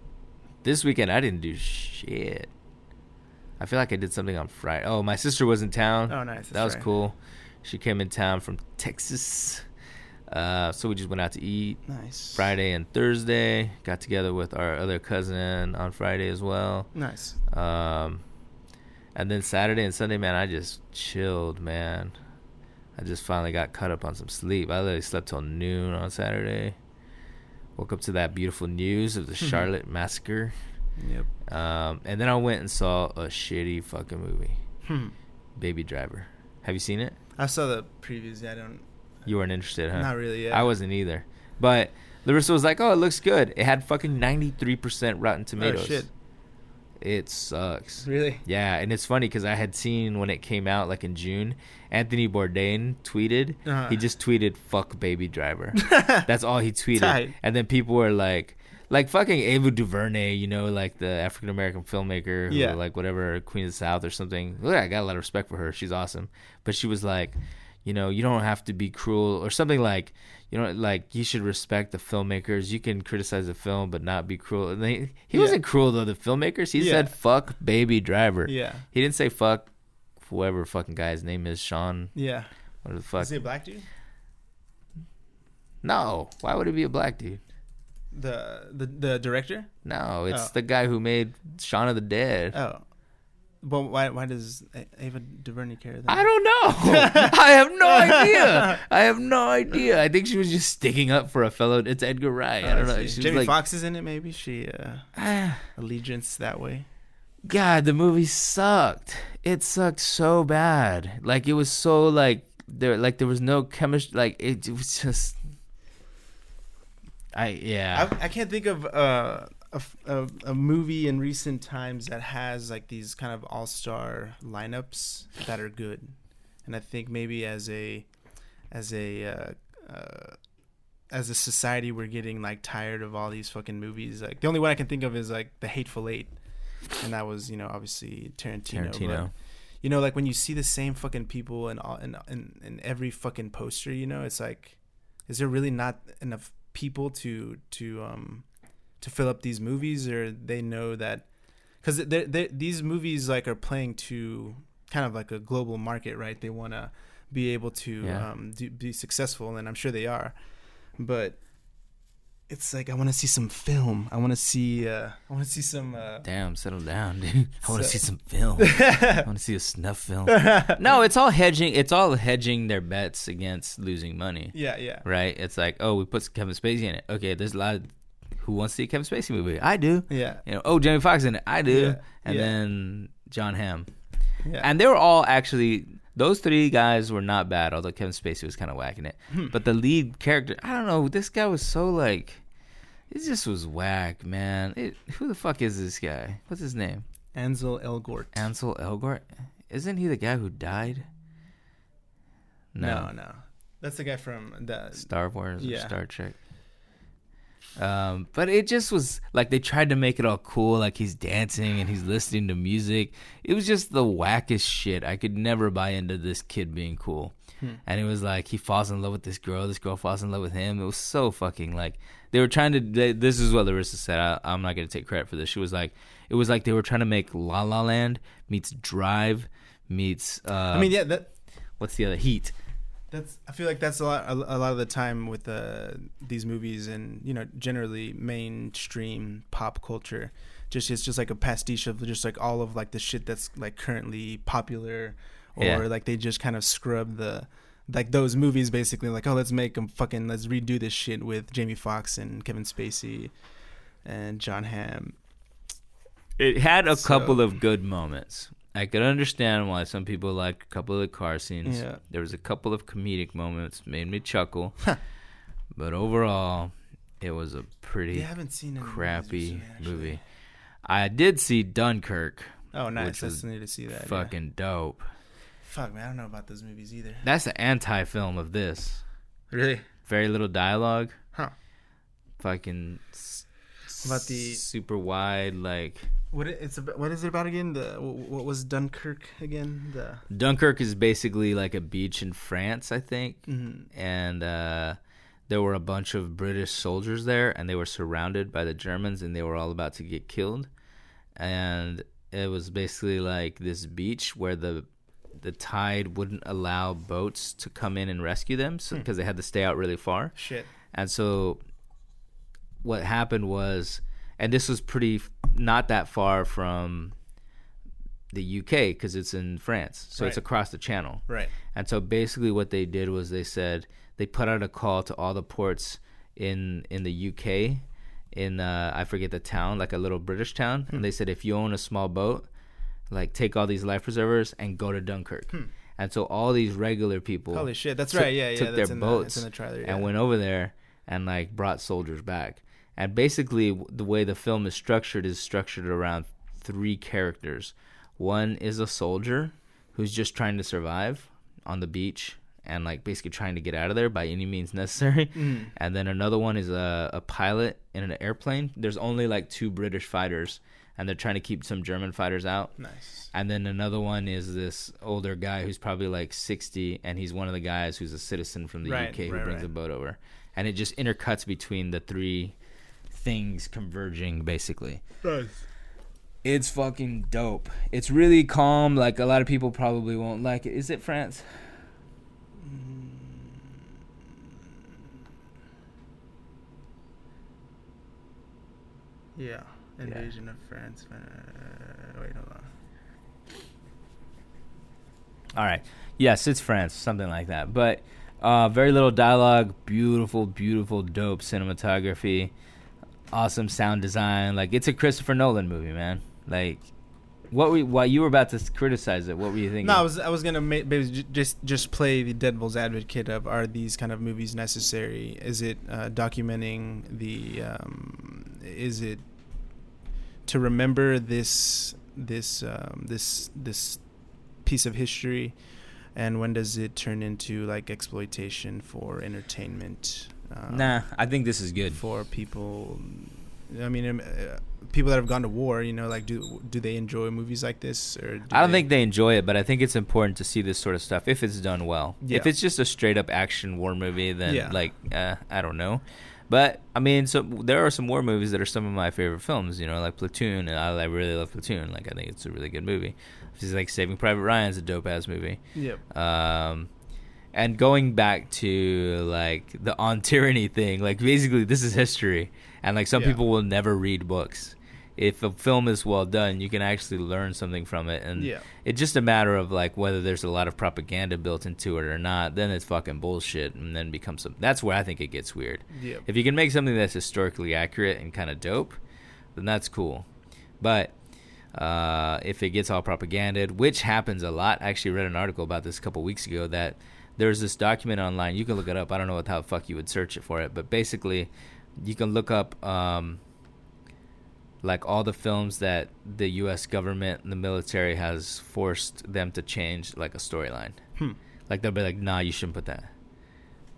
this weekend I didn't do shit. I feel like I did something on Friday. Oh, my sister was in town. Oh, nice. That was right. cool. She came in town from Texas. Uh, so we just went out to eat Nice. Friday and Thursday. Got together with our other cousin on Friday as well. Nice. Um, and then Saturday and Sunday, man, I just chilled, man. I just finally got caught up on some sleep. I literally slept till noon on Saturday. Woke up to that beautiful news of the Charlotte massacre. Yep. Um, and then I went and saw a shitty fucking movie, Hmm. Baby Driver. Have you seen it? I saw the previews. Yeah, I don't. You weren't interested, huh? Not really. Yeah. I wasn't either. But Larissa was like, "Oh, it looks good." It had fucking ninety three percent Rotten Tomatoes. Oh shit. It sucks. Really? Yeah, and it's funny because I had seen when it came out, like in June, Anthony Bourdain tweeted. Uh-huh. He just tweeted "fuck Baby Driver." That's all he tweeted, Tight. and then people were like, like fucking Ava DuVernay, you know, like the African American filmmaker, who, Yeah. like whatever Queen of the South or something. Look, I got a lot of respect for her. She's awesome, but she was like, you know, you don't have to be cruel or something like, you know, like you should respect the filmmakers. You can criticize the film, but not be cruel. And they, he Yeah. wasn't cruel though. The filmmakers, he Yeah. said "fuck Baby Driver." Yeah. He didn't say fuck whoever fucking guy's name is Sean. Yeah. What the fuck? Is he a black dude? No, why would it be a black dude? The the the director? No, it's Oh. the guy who made Shaun of the Dead. Oh. But why why does Ava DuVernay care? Then? I don't know. I have no idea. I have no idea. I think she was just sticking up for a fellow. It's Edgar Wright. I Oh, don't know. She Jamie like, Foxx is in it. Maybe she uh, ah, allegiance that way. God, the movie sucked. It sucked so bad. Like it was so like there, like there was no chemistry. Like it, it was just. I yeah. I, I can't think of uh, a, a a movie in recent times that has like these kind of all star lineups that are good, and I think maybe as a as a uh, uh, as a society we're getting like tired of all these fucking movies. Like the only one I can think of is like The Hateful Eight, and that was you know obviously Tarantino. Tarantino. But, you know, like when you see the same fucking people in all in, in in every fucking poster, you know, it's like, is there really not enough people to to um to fill up these movies, or they know that because these movies like are playing to kind of like a global market, right? They want to be able to Yeah. um do, be successful, and I'm sure they are, but. It's like I want to see some film. I want to see. Uh, I want to see some. Uh, Damn, settle down, dude. I want to see some film. I want to see a snuff film. no, it's all hedging. It's all hedging their bets against losing money, yeah, yeah, right? It's like, oh, we put Kevin Spacey in it. Okay, there's a lot of who wants to see a Kevin Spacey movie? I do. Yeah. You know, oh, Jamie Foxx in it. I do. Yeah, And yeah. then Jon Hamm. Yeah. And they were all actually those three guys were not bad, although Kevin Spacey was kind of whacking it. Hmm. But the lead character, I don't know, this guy was so like, it just was whack, man. It, who the fuck is this guy? What's his name? Ansel Elgort. Ansel Elgort? Isn't he the guy who died? no, no. That's the guy from the Star Wars or Yeah. Star Trek. Um, but it just was like they tried to make it all cool, like he's dancing and he's listening to music. It was just the wackest shit. I could never buy into this kid being cool. Hmm. And it was like he falls in love with this girl, this girl falls in love with him. It was so fucking like they were trying to. They, this is what Larissa said. I, I'm not gonna take credit for this. She was like, it was like they were trying to make La La Land meets Drive meets. Uh, I mean, yeah, that what's the other Heat? That's. I feel like that's a lot. A, a lot of the time with uh, these movies, and you know, generally mainstream pop culture, just it's just like a pastiche of just like all of like the shit that's like currently popular, or Yeah. like they just kind of scrub the. Like those movies, basically, like oh, let's make them fucking, let's redo this shit with Jamie Foxx and Kevin Spacey, and Jon Hamm. It had a So- couple of good moments. I could understand why some people liked a couple of the car scenes. Yeah. There was a couple of comedic moments, made me chuckle. But overall, it was a pretty You haven't seen any movies crappy movie. I did see Dunkirk. Oh, nice! That's need to see that. yeah. Fucking dope. fuck, man! I don't know about those movies either. That's the anti-film of this. Really? Very little dialogue. Huh. Fucking About the- super wide like What it's about, what is it about again? The what was Dunkirk again? The Dunkirk is basically like a beach in France, I think. mhm. and uh, there were a bunch of British soldiers there, and they were surrounded by the Germans, and they were all about to get killed. And it was basically like this beach where the the tide wouldn't allow boats to come in and rescue them because they had to stay out really far. shit. And so what happened was, and this was pretty not that far from the UK because it's in France, so it's across the channel. Right. And so basically, what they did was they said they put out a call to all the ports in in the UK, in uh, I forget the town, like a little British town, and they said if you own a small boat, like take all these life preservers and go to Dunkirk. And so all these regular people, Holy shit! That's took- right. Yeah, yeah. took that's their in boats The, the trailer. Yeah. and went over there and like brought soldiers back. And basically, the way the film is structured is structured around three characters. One is a soldier who's just trying to survive on the beach and like basically trying to get out of there by any means necessary. Mhm. And then another one is a, a pilot in an airplane. There's only like two British fighters, and they're trying to keep some German fighters out. Nice. And then another one is this older guy who's probably like 60, and he's one of the guys who's a citizen from the Right, UK who right, brings right. a boat over. And it just intercuts between the three things converging, basically. Nice. It's fucking dope. It's really calm. Like, a lot of people probably won't like it. Is it France? Yeah. Invasion of France. Uh, wait, hold on. All right. Yes, it's France, something like that. But uh, very little dialogue, beautiful, beautiful, dope cinematography, awesome sound design. Like it's a Christopher Nolan movie, man. Like what we while you were about to criticize it, what were you thinking? No, I was I was gonna ma- just just play the devil's advocate of are these kind of movies necessary? Is it uh, documenting the? Um, is it to remember this this um, this this piece of history, and when does it turn into like exploitation for entertainment? Um, nah, I think this is good. for people. I mean, um, uh, people that have gone to war. You know, like do do they enjoy movies like this? Or do I don't they- think they enjoy it, but I think it's important to see this sort of stuff if it's done well. Yeah. If it's just a straight up action war movie, then Yeah. like uh, I don't know. But I mean, so there are some war movies that are some of my favorite films. You know, like Platoon, and I, I really love Platoon. Like I think it's a really good movie. It's like Saving Private Ryan's a dope ass movie. Yep. Um, and going back to like the on tyranny thing, like basically this is history, and like some Yeah. people will never read books. if a film is well done, you can actually learn something from it, and Yeah. it's just a matter of like whether there's a lot of propaganda built into it or not. Then it's fucking bullshit, and then becomes some. That's where I think it gets weird. Yeah. If you can make something that's historically accurate and kind of dope, then that's cool. But uh, if it gets all propaganded, which happens a lot, I actually read an article about this a couple weeks ago that there's this document online. You can look it up. I don't know what how the fuck you would search it for it, but basically, you can look up um, like all the films that the U.S. government and the military has forced them to change, like a storyline. Hmm. Like they'll be like, "Nah, you shouldn't put that."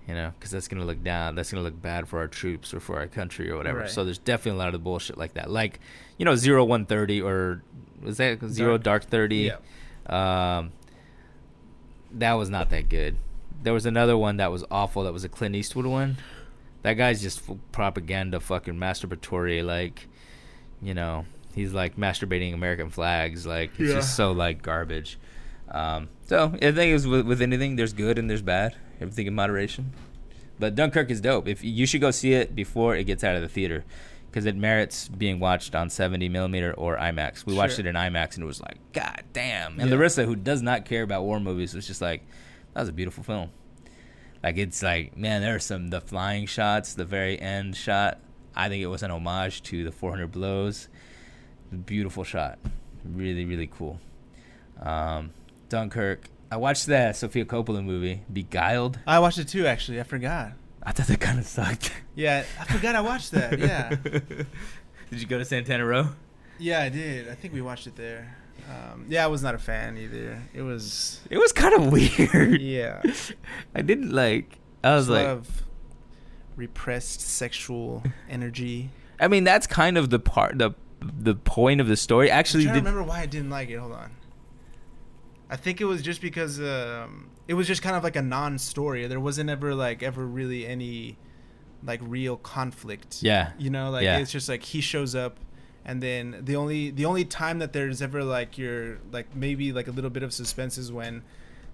You know, because that's gonna look down. That's gonna look bad for our troops or for our country or whatever. Right. So there's definitely a lot of bullshit like that. Like, you know, zero one thirty or was that zero dark thirty? Yeah. Um, that was not that good. There was another one that was awful. That was a Clint Eastwood one. That guy's just f- propaganda, fucking masturbatory. Like, you know, he's like masturbating American flags. Like, it's Yeah. just so like garbage. Um, so I think it's with, with anything, there's good and there's bad. Everything in moderation. But Dunkirk is dope. If you should go see it before it gets out of the theater, because it merits being watched on 70 millimeter or IMAX. We watched Sure. it in IMAX and it was like, God damn! And Yeah. Larissa, who does not care about war movies, was just like, that was a beautiful film. Like it's like, man, there are some the flying shots, the very end shot. I think it was an homage to the 400 blows. Beautiful shot, really, really cool. Um, Dunkirk. I watched that Sofia Coppola movie, Beguiled. I watched it too. Actually, I forgot. I thought that kind of sucked. Yeah, I forgot I watched that. Yeah. Did you go to Santana Row? Yeah, I did. I think we watched it there. Um, yeah, I was not a fan either. It was. It was kind of weird. Yeah. I didn't like. I was like, repressed sexual energy. I mean, that's kind of the part, the the point of the story. Actually, did, remember why I didn't like it. Hold on. I think it was just because um, it was just kind of like a non-story. There wasn't ever like ever really any like real conflict. Yeah. You know, like Yeah. it's just like he shows up and then the only the only time that there's ever like you're like maybe like a little bit of suspense is when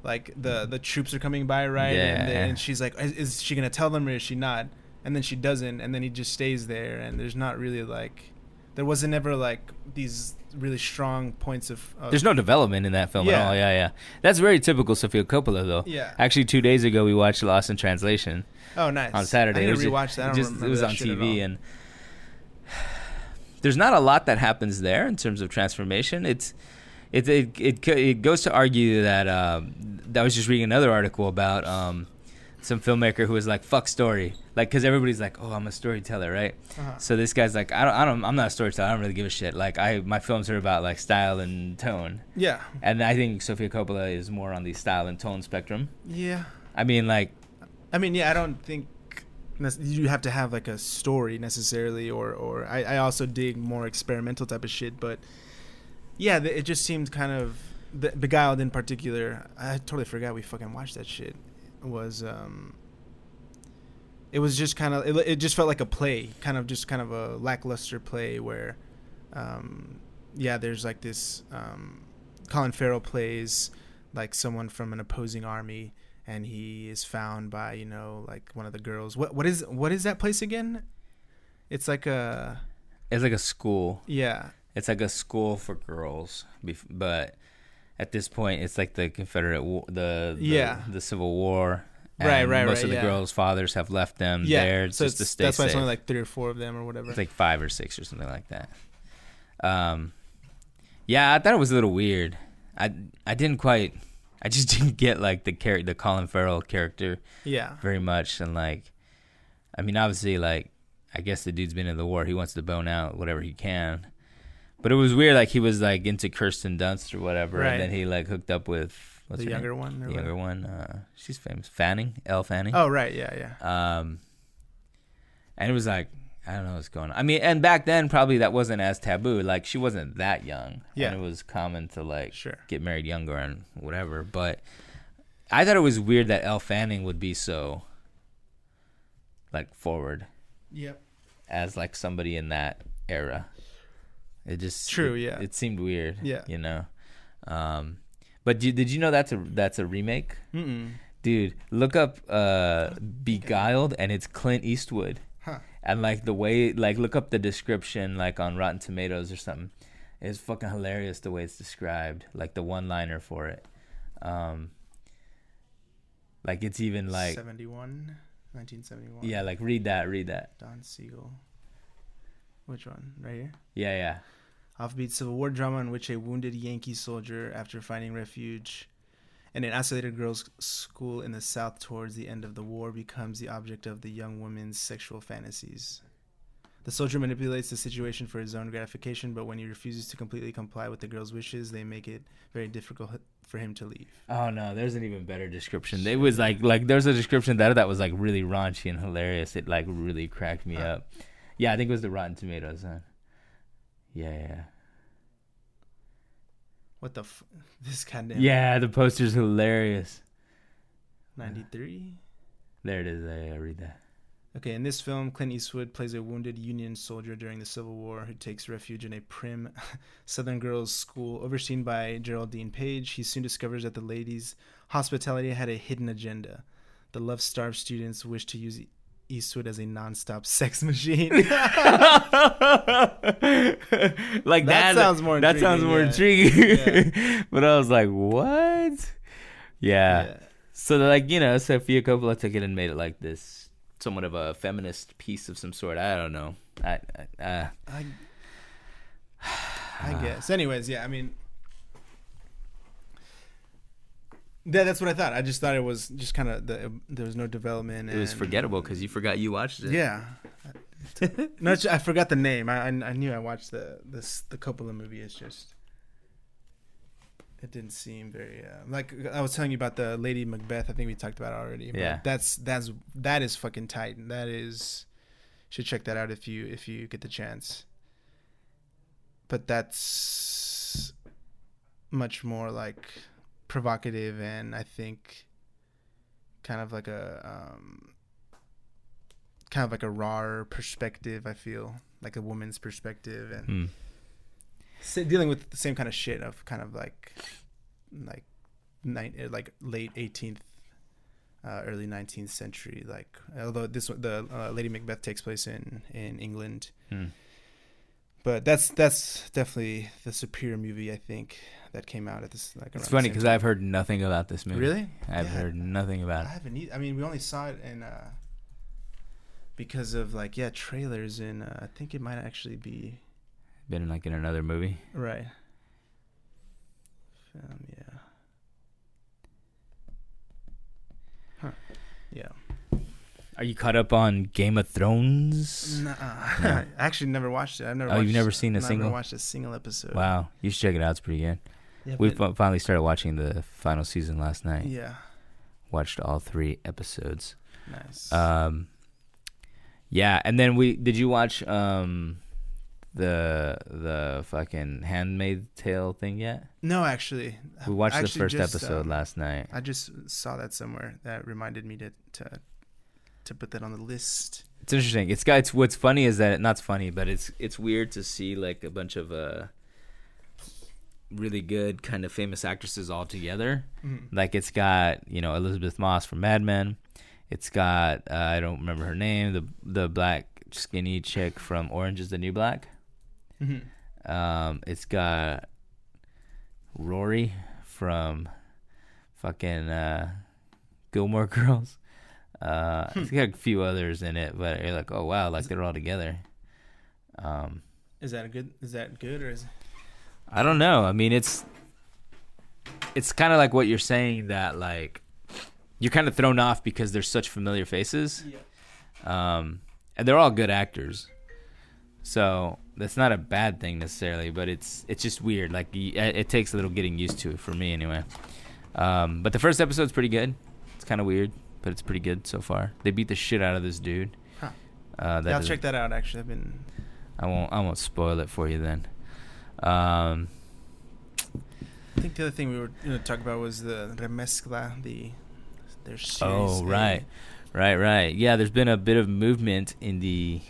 like the the troops are coming by right and, Yeah. then, and she's like is, is she gonna tell them or is she not and then she doesn't and then he just stays there and there's not really like there wasn't ever like these really strong points of, of There's no development in that film at all. Yeah, yeah. That's very typical Sofia Coppola, though. Yeah. Actually, two days ago we watched Lost in Translation oh nice on Saturday. I need to rewatch that I don't just- it was on TV, and there's not a lot that happens there in terms of transformation. It's it it it, it goes to argue that um, I was just reading another article about um, some filmmaker who was like fuck story, like because everybody's like, oh, I'm a storyteller, right? Uh-huh. So this guy's like, I don't, I don't, I'm not a storyteller. I don't really give a shit. Like I, my films are about like style and tone, yeah and I think Sofia Coppola is more on the style and tone spectrum. yeah I mean, like, I mean, yeah, I don't think you have to have like a story necessarily, or or I, I also dig more experimental type of shit, but yeah, it just seemed kind of the beguiled in particular. I totally forgot we fucking watched that shit. Was um, it was just kind of it, it just felt like a play, kind of just kind of a lackluster play where, um, yeah, there's like this um, Colin Farrell plays like someone from an opposing army and he is found by you know like one of the girls. What what is what is that place again? It's like a it's like a school. yeah. It's like a school for girls, but at this point, it's like the Confederate war, the, the Yeah. the Civil War. Right, right, Most right, of the yeah. girls' fathers have left them yeah there so just to stay that's why safe. it's only like three or four of them or whatever It's like five or six or something like that. Um, yeah, I thought it was a little weird. I I didn't quite. I just didn't get like the char- the Colin Farrell character yeah very much, and like, I mean, obviously, like, I guess the dude's been in the war. He wants to bone out whatever he can. But it was weird, like he was like into Kirsten Dunst or whatever, Right. and then he like hooked up with what's the younger name? one or the younger one. Uh, she's famous, Fanning, Elle Fanning. oh right yeah yeah Um, and it was like I don't know what's going on. I mean, and back then probably that wasn't as taboo. Like she wasn't that young. Yeah. and it was common to like Sure. get married younger and whatever. But I thought it was weird that Elle Fanning would be so like forward yep as like somebody in that era. It just True, it- yeah. It seemed weird. Yeah. you know. Um, but did, did you know that's a that's a remake? Mm-mm. Dude, look up uh, Beguiled, and it's Clint Eastwood huh and like the way like look up the description like on Rotten Tomatoes or something. It's fucking hilarious the way it's described, like the one liner for it. Um, like it's even like 71, 1971. yeah, like read that, read that. Don Siegel. Which one? Right here. Yeah, yeah. Offbeat civil war drama in which a wounded Yankee soldier, after finding refuge in an isolated girls' school in the South towards the end of the war, becomes the object of the young woman's sexual fantasies. The soldier manipulates the situation for his own gratification, but when he refuses to completely comply with the girl's wishes, they make it very difficult for him to leave. Oh no, there's an even better description. It was like like there's a description that that was like really raunchy and hilarious. It like really cracked me Huh. up. Yeah, I think it was the Rotten Tomatoes. Huh? Yeah, yeah, What the? F- this goddamn. yeah. The poster's hilarious. 93? There it is. I, I read that. Okay, in this film, Clint Eastwood plays a wounded Union soldier during the Civil War who takes refuge in a prim Southern girls' school overseen by Geraldine Page. He soon discovers that the ladies' hospitality had a hidden agenda. The love starved students wish to use Eastwood as a non-stop sex machine. like that, That sounds more That sounds more yeah. intriguing. but I was like, what? Yeah. Yeah. So like you know, Sofia Coppola took it and made it like this, somewhat of a feminist piece of some sort. I don't know. I, I uh, I, I guess. Anyways, yeah, I mean, yeah, that's what I thought. I just thought it was just kind of the there was no development. it was forgettable because you forgot you watched it. Yeah. no, it's- I forgot the name. I, I knew I watched the this the Coppola movie. It's just it didn't seem very uh, like I was telling you about the Lady Macbeth. I think we talked about it already. but Yeah. that's that's that is fucking tight. That is should check that out if you if you get the chance. But that's much more like provocative and I think kind of like a um kind of like a raw perspective i feel like a woman's perspective and s- dealing with the same kind of shit of kind of like like nine, uh, like late 18th uh, early 19th century like although this the uh, lady macbeth takes place in in england. Hmm. but that's that's definitely the superior movie i think that came out at this like It's funny because. I've heard nothing about this movie. really I've Yeah. heard nothing about it. I haven't. e- I mean, we only saw it in uh, because of like yeah trailers and uh, I think it might actually be Been like in another movie. right. Film, yeah. Huh. Yeah. Are you caught up on Game of Thrones? Nuh-uh. No. I actually never watched it. I've never. Oh, watched, you've never seen a never single? watched a single episode. Wow, you should check it out. It's pretty good. Yeah, We but- finally started watching the final season last night. yeah. Watched all three episodes. Nice. Um, yeah, and then we did you watch um the the fucking Handmaid Tale thing yet? no, actually. We watched the first just, episode um, last night. I just saw that somewhere. That reminded me to to to put that on the list. It's interesting. It's got. It's what's funny is that not funny, but it's it's weird to see like a bunch of uh really good kind of famous actresses all together. Mhm. Like it's got you know Elisabeth Moss from Mad Men. It's got uh, I don't remember her name. The the black skinny chick from Orange Is the New Black. Mhm. Um, it's got Rory from fucking uh, Gilmore Girls. Uh, it's got a few others in it, but you're like, oh wow, like they're all together. Um, Is that a good? Is that good or is? I don't know. I mean, it's it's kind of like what you're saying that like you're kind of thrown off because they're such familiar faces, Yeah. um, and they're all good actors. So that's not a bad thing necessarily, but it's it's just weird. Like it takes a little getting used to for me anyway. Um, but the first episode's pretty good. It's kind of weird, but it's pretty good so far. They beat the shit out of this dude. Huh. Uh, that yeah, I'll check that out. Actually, I've been. I won't. I won't spoil it for you then. Um, I think the other thing we were going to talk about was the remezcla, the their series. Oh A. right, right, right. Yeah, there's been a bit of movement in the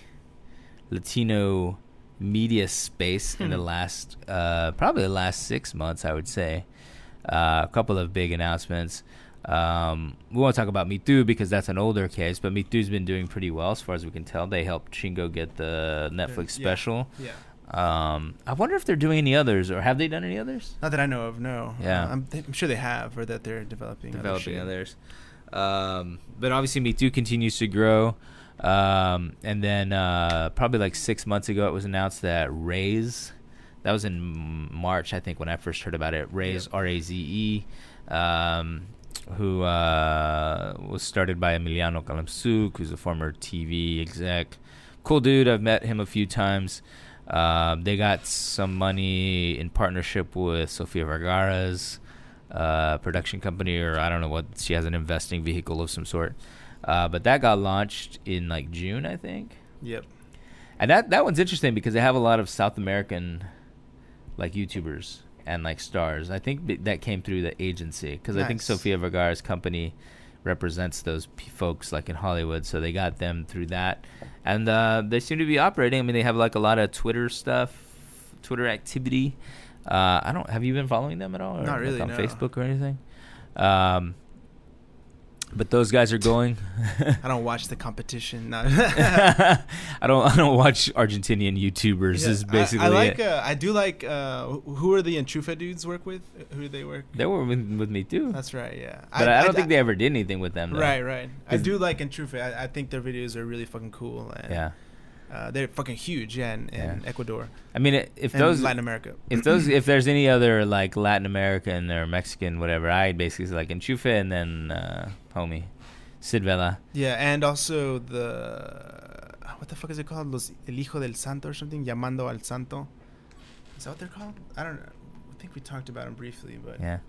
Latino media space in the Hmm. last, uh, probably the last six months, I would say. Uh, a couple of big announcements. Um, we won't talk about Mitu because that's an older case, but Mitu's been doing pretty well as far as we can tell. They helped Chingo get the Netflix Yeah. special. Yeah. Um, I wonder if they're doing any others, or have they done any others? Not that I know of. No. Yeah. Uh, I'm, I'm sure they have, or that they're developing. other developing shit. others. Um, but obviously, Mitu continues to grow. Um, and then uh, probably like six months ago, it was announced that Raze, that was in March, I think, when I first heard about it. Raze, Yep. R A Z E, um, who uh, was started by Emiliano Calemzuk, who's a former TV exec. Cool dude. I've met him a few times. Um, they got some money in partnership with Sofia Vergara's uh, production company, or I don't know what. She has an investing vehicle of some sort. Uh, but that got launched in like June, I think. Yep. And that that one's interesting because they have a lot of South American like YouTubers and like stars. I think that came through the agency because I think Sofia Vergara's company represents those p- folks like in Hollywood, so they got them through that, and uh, they seem to be operating. I mean, they have like a lot of Twitter stuff, Twitter activity. Uh, I don't. Have you been following them at all? Or, Not like, really, on no. Facebook or anything. Um, but those guys are going. I don't watch the competition. No. I don't. I don't watch Argentinian YouTubers. Yeah, is basically I, I like. it. Uh, I do like. Uh, who are the Enchufe dudes work with? Who do they work? They were with, with Mitu, That's right. Yeah. but I, don't think they ever did anything with them. Though. Right. Right. I do like Enchufe. I, I think their videos are really fucking cool. And, Yeah, Uh, they're fucking huge. Yeah. In, in Yeah. Ecuador. I mean, if those, Latin America. if those, if there's any other like Latin American or Mexican, whatever, I basically say, like Enchufe and then uh, homie Sid Vela. Yeah, and also the what the fuck is it called? Los El Hijo del Santo or something? Llamando al Santo. Is that what they're called? I don't know. I think we talked about them briefly, but Yeah,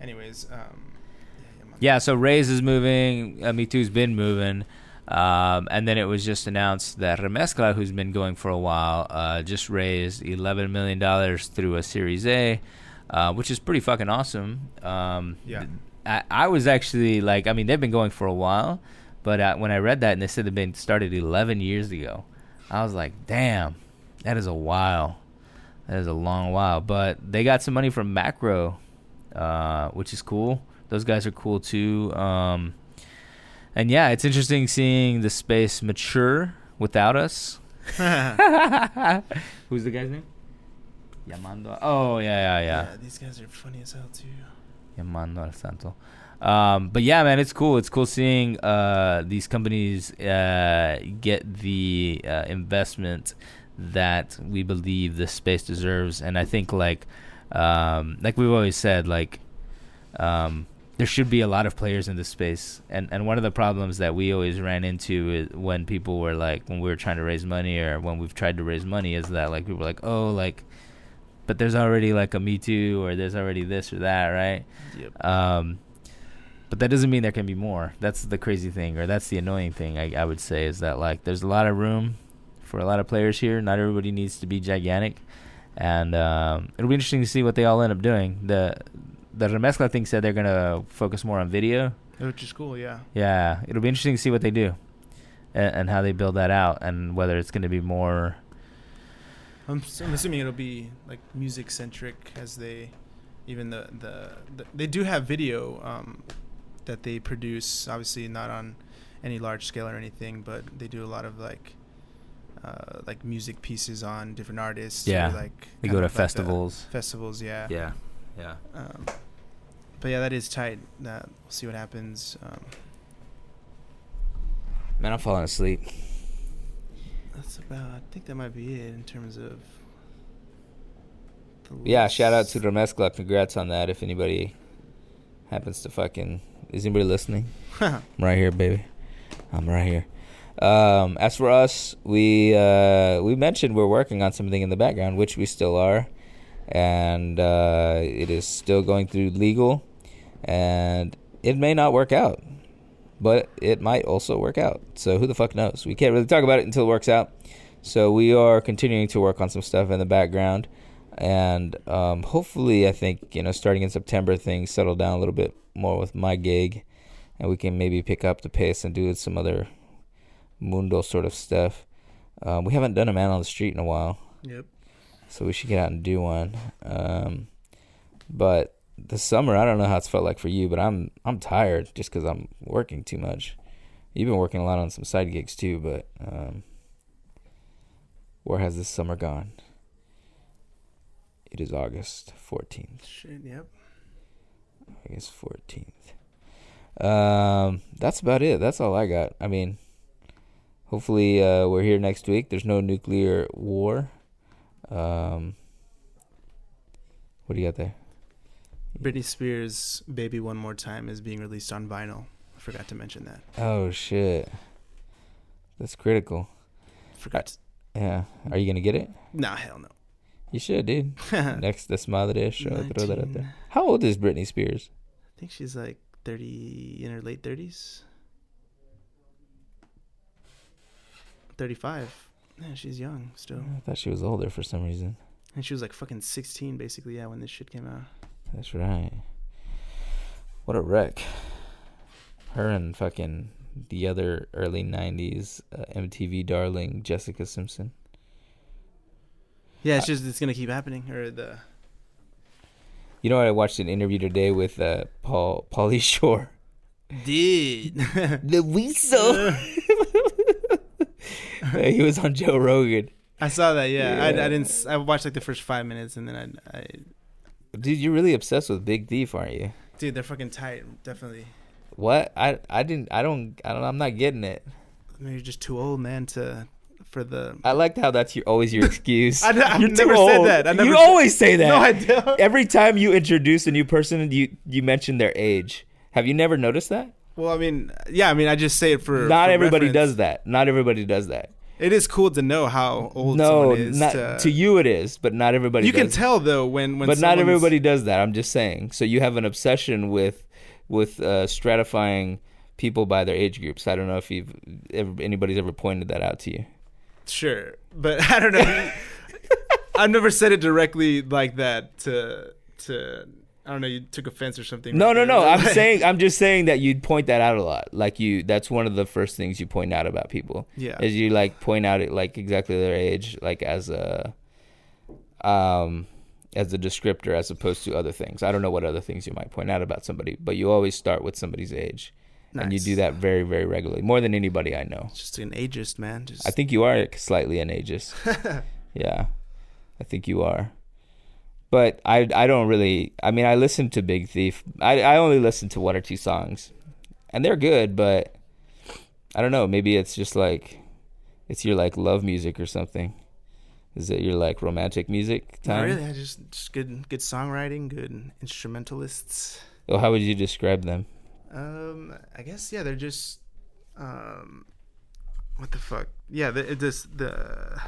anyways, um, yeah, yeah. So Raze is moving. Uh, Mitu's been moving. Um, and then it was just announced that Remezcla, who's been going for a while, uh, just raised $11 million through a Series A, uh, which is pretty fucking awesome. Um, Yeah. I, I was actually like, I mean, they've been going for a while, but uh, when I read that and they said they've been started 11 years ago, I was like, damn, that is a while. That is a long while. But they got some money from Macro, uh, which is cool. Those guys are cool too. Um, and yeah, it's interesting seeing the space mature without us. Who's the guy's name? Llamando. Oh yeah, yeah, yeah. These guys are funny as hell too. Llamando al Santo. Um, but yeah, man, it's cool. It's cool seeing uh, these companies uh, get the uh, investment that we believe this space deserves, and I think like um, like we've always said, like um, there should be a lot of players in this space, and and one of the problems that we always ran into when people were like when we were trying to raise money or when we've tried to raise money is that like people were like oh like but there's already like a Mitu or there's already this or that, right? Yep. Um, but that doesn't mean there can be more. That's the crazy thing, or that's the annoying thing. I, I would say is that like there's a lot of room for a lot of players here. Not everybody needs to be gigantic, and um, it'll be interesting to see what they all end up doing. The the Remezcla thing said they're gonna focus more on video. Which is cool. Yeah. Yeah, it'll be interesting to see what they do, and, and how they build that out, and whether it's gonna be more. I'm, I'm assuming it'll be like music centric as they, even the, the the they do have video um, that they produce. Obviously not on any large scale or anything, but they do a lot of like. Uh, like music pieces on different artists. Yeah. like They go to like festivals. festivals, yeah. Yeah, yeah. Um, but yeah, that is tight. Uh, we'll see what happens. Um, Man, I'm falling asleep. That's about. I think that might be it in terms of. the Yeah, shout out to list. Remezcla. Congrats on that. If anybody happens to fucking is anybody listening? I'm right here, baby. I'm right here. Um, as for us, we uh, we mentioned we're working on something in the background, which we still are, and uh, it is still going through legal, and it may not work out, but it might also work out. So who the fuck knows? We can't really talk about it until it works out. So we are continuing to work on some stuff in the background, and um, hopefully, I think you know, starting in September, things settle down a little bit more with my gig, and we can maybe pick up the pace and do some other mundo sort of stuff. Um, we haven't done a man on the street in a while, Yep. so we should get out and do one. Um, but the summer. I don't know how it's felt like for you, but I'm I'm tired just because I'm working too much. You've been working a lot on some side gigs too, but um, where has this summer gone? It is August fourteenth. Shit, yep. August fourteenth. Um, that's about it. That's all I got. I mean, hopefully uh, we're here next week. There's no nuclear war. Um, what do you got there? Britney Spears' "Baby One More Time" is being released on vinyl. I forgot to mention that. Oh shit, that's critical. Forgot. Yeah, are you gonna get it? Nah, hell no. You should, dude. Next Desmadre show, throw that out there. How old is Britney Spears? I think she's like 30 in her late 30s. 35. Yeah, she's young still. I thought she was older for some reason. And she was like fucking 16 basically, yeah, when this shit came out. That's right. What a wreck. Her and fucking the other early 90s uh, MTV darling, Jessica Simpson. Yeah, it's just it's going to keep happening or the You know what? I watched an interview today with uh, Paul Pauly Shore. Dude. The weasel. he was on Joe Rogan. I saw that, yeah. I, I didn't I watched like the first 5 minutes and then I I Dude, you're really obsessed with Big Thief, aren't you? dude, they're fucking tight, definitely. What? I I didn't I don't I don't I'm not getting it. Maybe you're just too old, man, to for the I liked how that's your always your excuse. I, I've You're never said that. I never you said- always say that. No, I don't. Every time you introduce a new person, you you mention their age. Have you never noticed that? Well, I mean, yeah, I mean, I just say it for. Not for everybody reference. does that. Not everybody does that. It is cool to know how old no, someone is. not to, to you it is, but not everybody. you can tell though when when. but not everybody does that. I'm just saying. So you have an obsession with with uh, stratifying people by their age groups. I don't know if you've ever, anybody's ever pointed that out to you. Sure, but I don't know. I've never said it directly like that to to. I don't know. You took offense or something. No, right no, there, no. I'm saying I'm just saying that you'd point that out a lot. Like you that's one of the first things you point out about people. Yeah. Is you like point out it like exactly their age like as a um as a descriptor as opposed to other things. I don't know what other things you might point out about somebody, but you always start with somebody's age. And you do that very very regularly. More than anybody I know. Just an ageist man. Just I think you are slightly an ageist. yeah. I think you are. But I I don't really I mean I listen to Big Thief. I I only listen to one or two songs. And they're good, but I don't know, maybe it's just like it's your like love music or something. Is it your like romantic music not time? really. I just just good good songwriting, good instrumentalists. Well, how would you describe them? Um, I guess yeah, they're just um, what the fuck? Yeah, the, it just the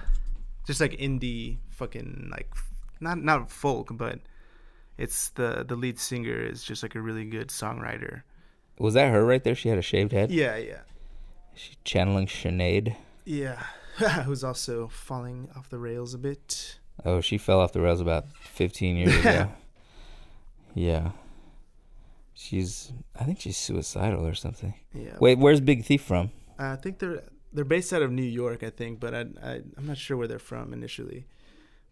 just like indie fucking like not not folk, but it's the the lead singer is just like a really good songwriter. Was that her right there? She had a shaved head. Yeah, yeah, She channeling Sinead. yeah. Who's also falling off the rails a bit. Oh, she fell off the rails about 15 years ago. yeah. She's, I think she's suicidal or something. Yeah. Wait, where's Big Thief from? I think they're they're based out of New York, I think, but I, I I'm not sure where they're from initially.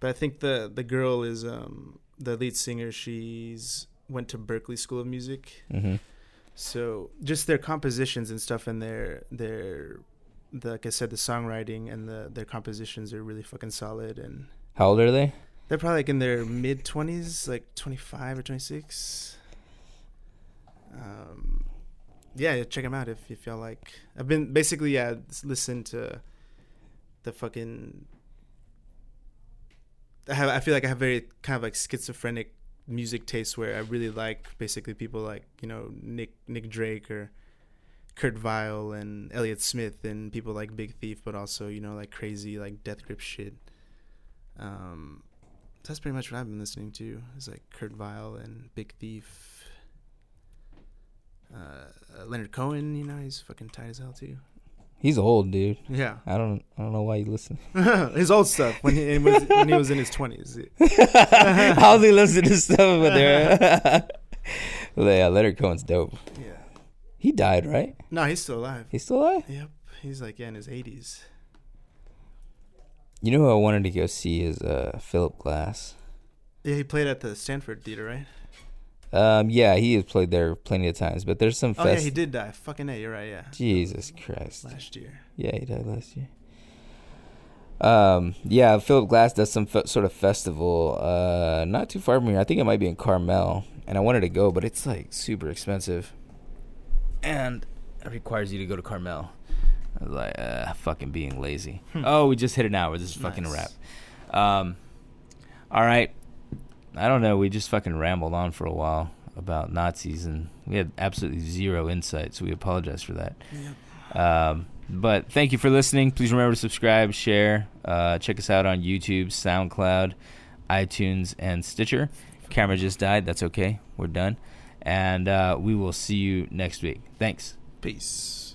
But I think the the girl is um the lead singer. She's went to Berklee School of Music, hmm so just their compositions and stuff, and their their the, like I said, the songwriting and the their compositions are really fucking solid, and How old are they? they're probably like in their mid twenties, like twenty five or twenty six. Um, yeah, yeah, check them out if if y'all like. I've been basically yeah, listen to the fucking. I have I feel like I have very kind of like schizophrenic music taste where I really like basically people like you know Nick Nick Drake or Kurt Vile and Elliott Smith and people like Big Thief, but also you know like crazy like Death Grip shit. Um, that's pretty much what I've been listening to. Is like Kurt Vile and Big Thief. Uh, Leonard Cohen, you know, he's fucking tight as hell too. He's old, dude. Yeah, I don't, I don't know why you listen. his old stuff when he was, when he was in his twenties. How's he listen to stuff over there? yeah, Leonard Cohen's dope. Yeah. He died, right? No, he's still alive. He's still alive. Yep, he's like yeah in his eighties. You know who I wanted to go see is uh, Philip Glass. Yeah, he played at the Stanford Theater, right? Um, yeah, he has played there plenty of times, but there's some. Oh yeah, he did die. Fucking a, you're right. Yeah, Jesus Christ. last year. Yeah, he died last year. Um, yeah, Philip Glass does some fe- sort of festival, uh, not too far from here. I think it might be in Carmel, and I wanted to go, but it's like super expensive, and it requires you to go to Carmel. I was like, uh, fucking being lazy. Hmm. Oh, we just hit an hour. This is fucking a wrap. Um, all right. I don't know. We just fucking rambled on for a while about Nazis, and we had absolutely zero insight. So we apologize for that. Um, but thank you for listening. Please remember to subscribe, share, uh, check us out on YouTube, SoundCloud, iTunes, and Stitcher. Camera just died. That's okay. We're done. And uh, we will see you next week. Thanks. Peace.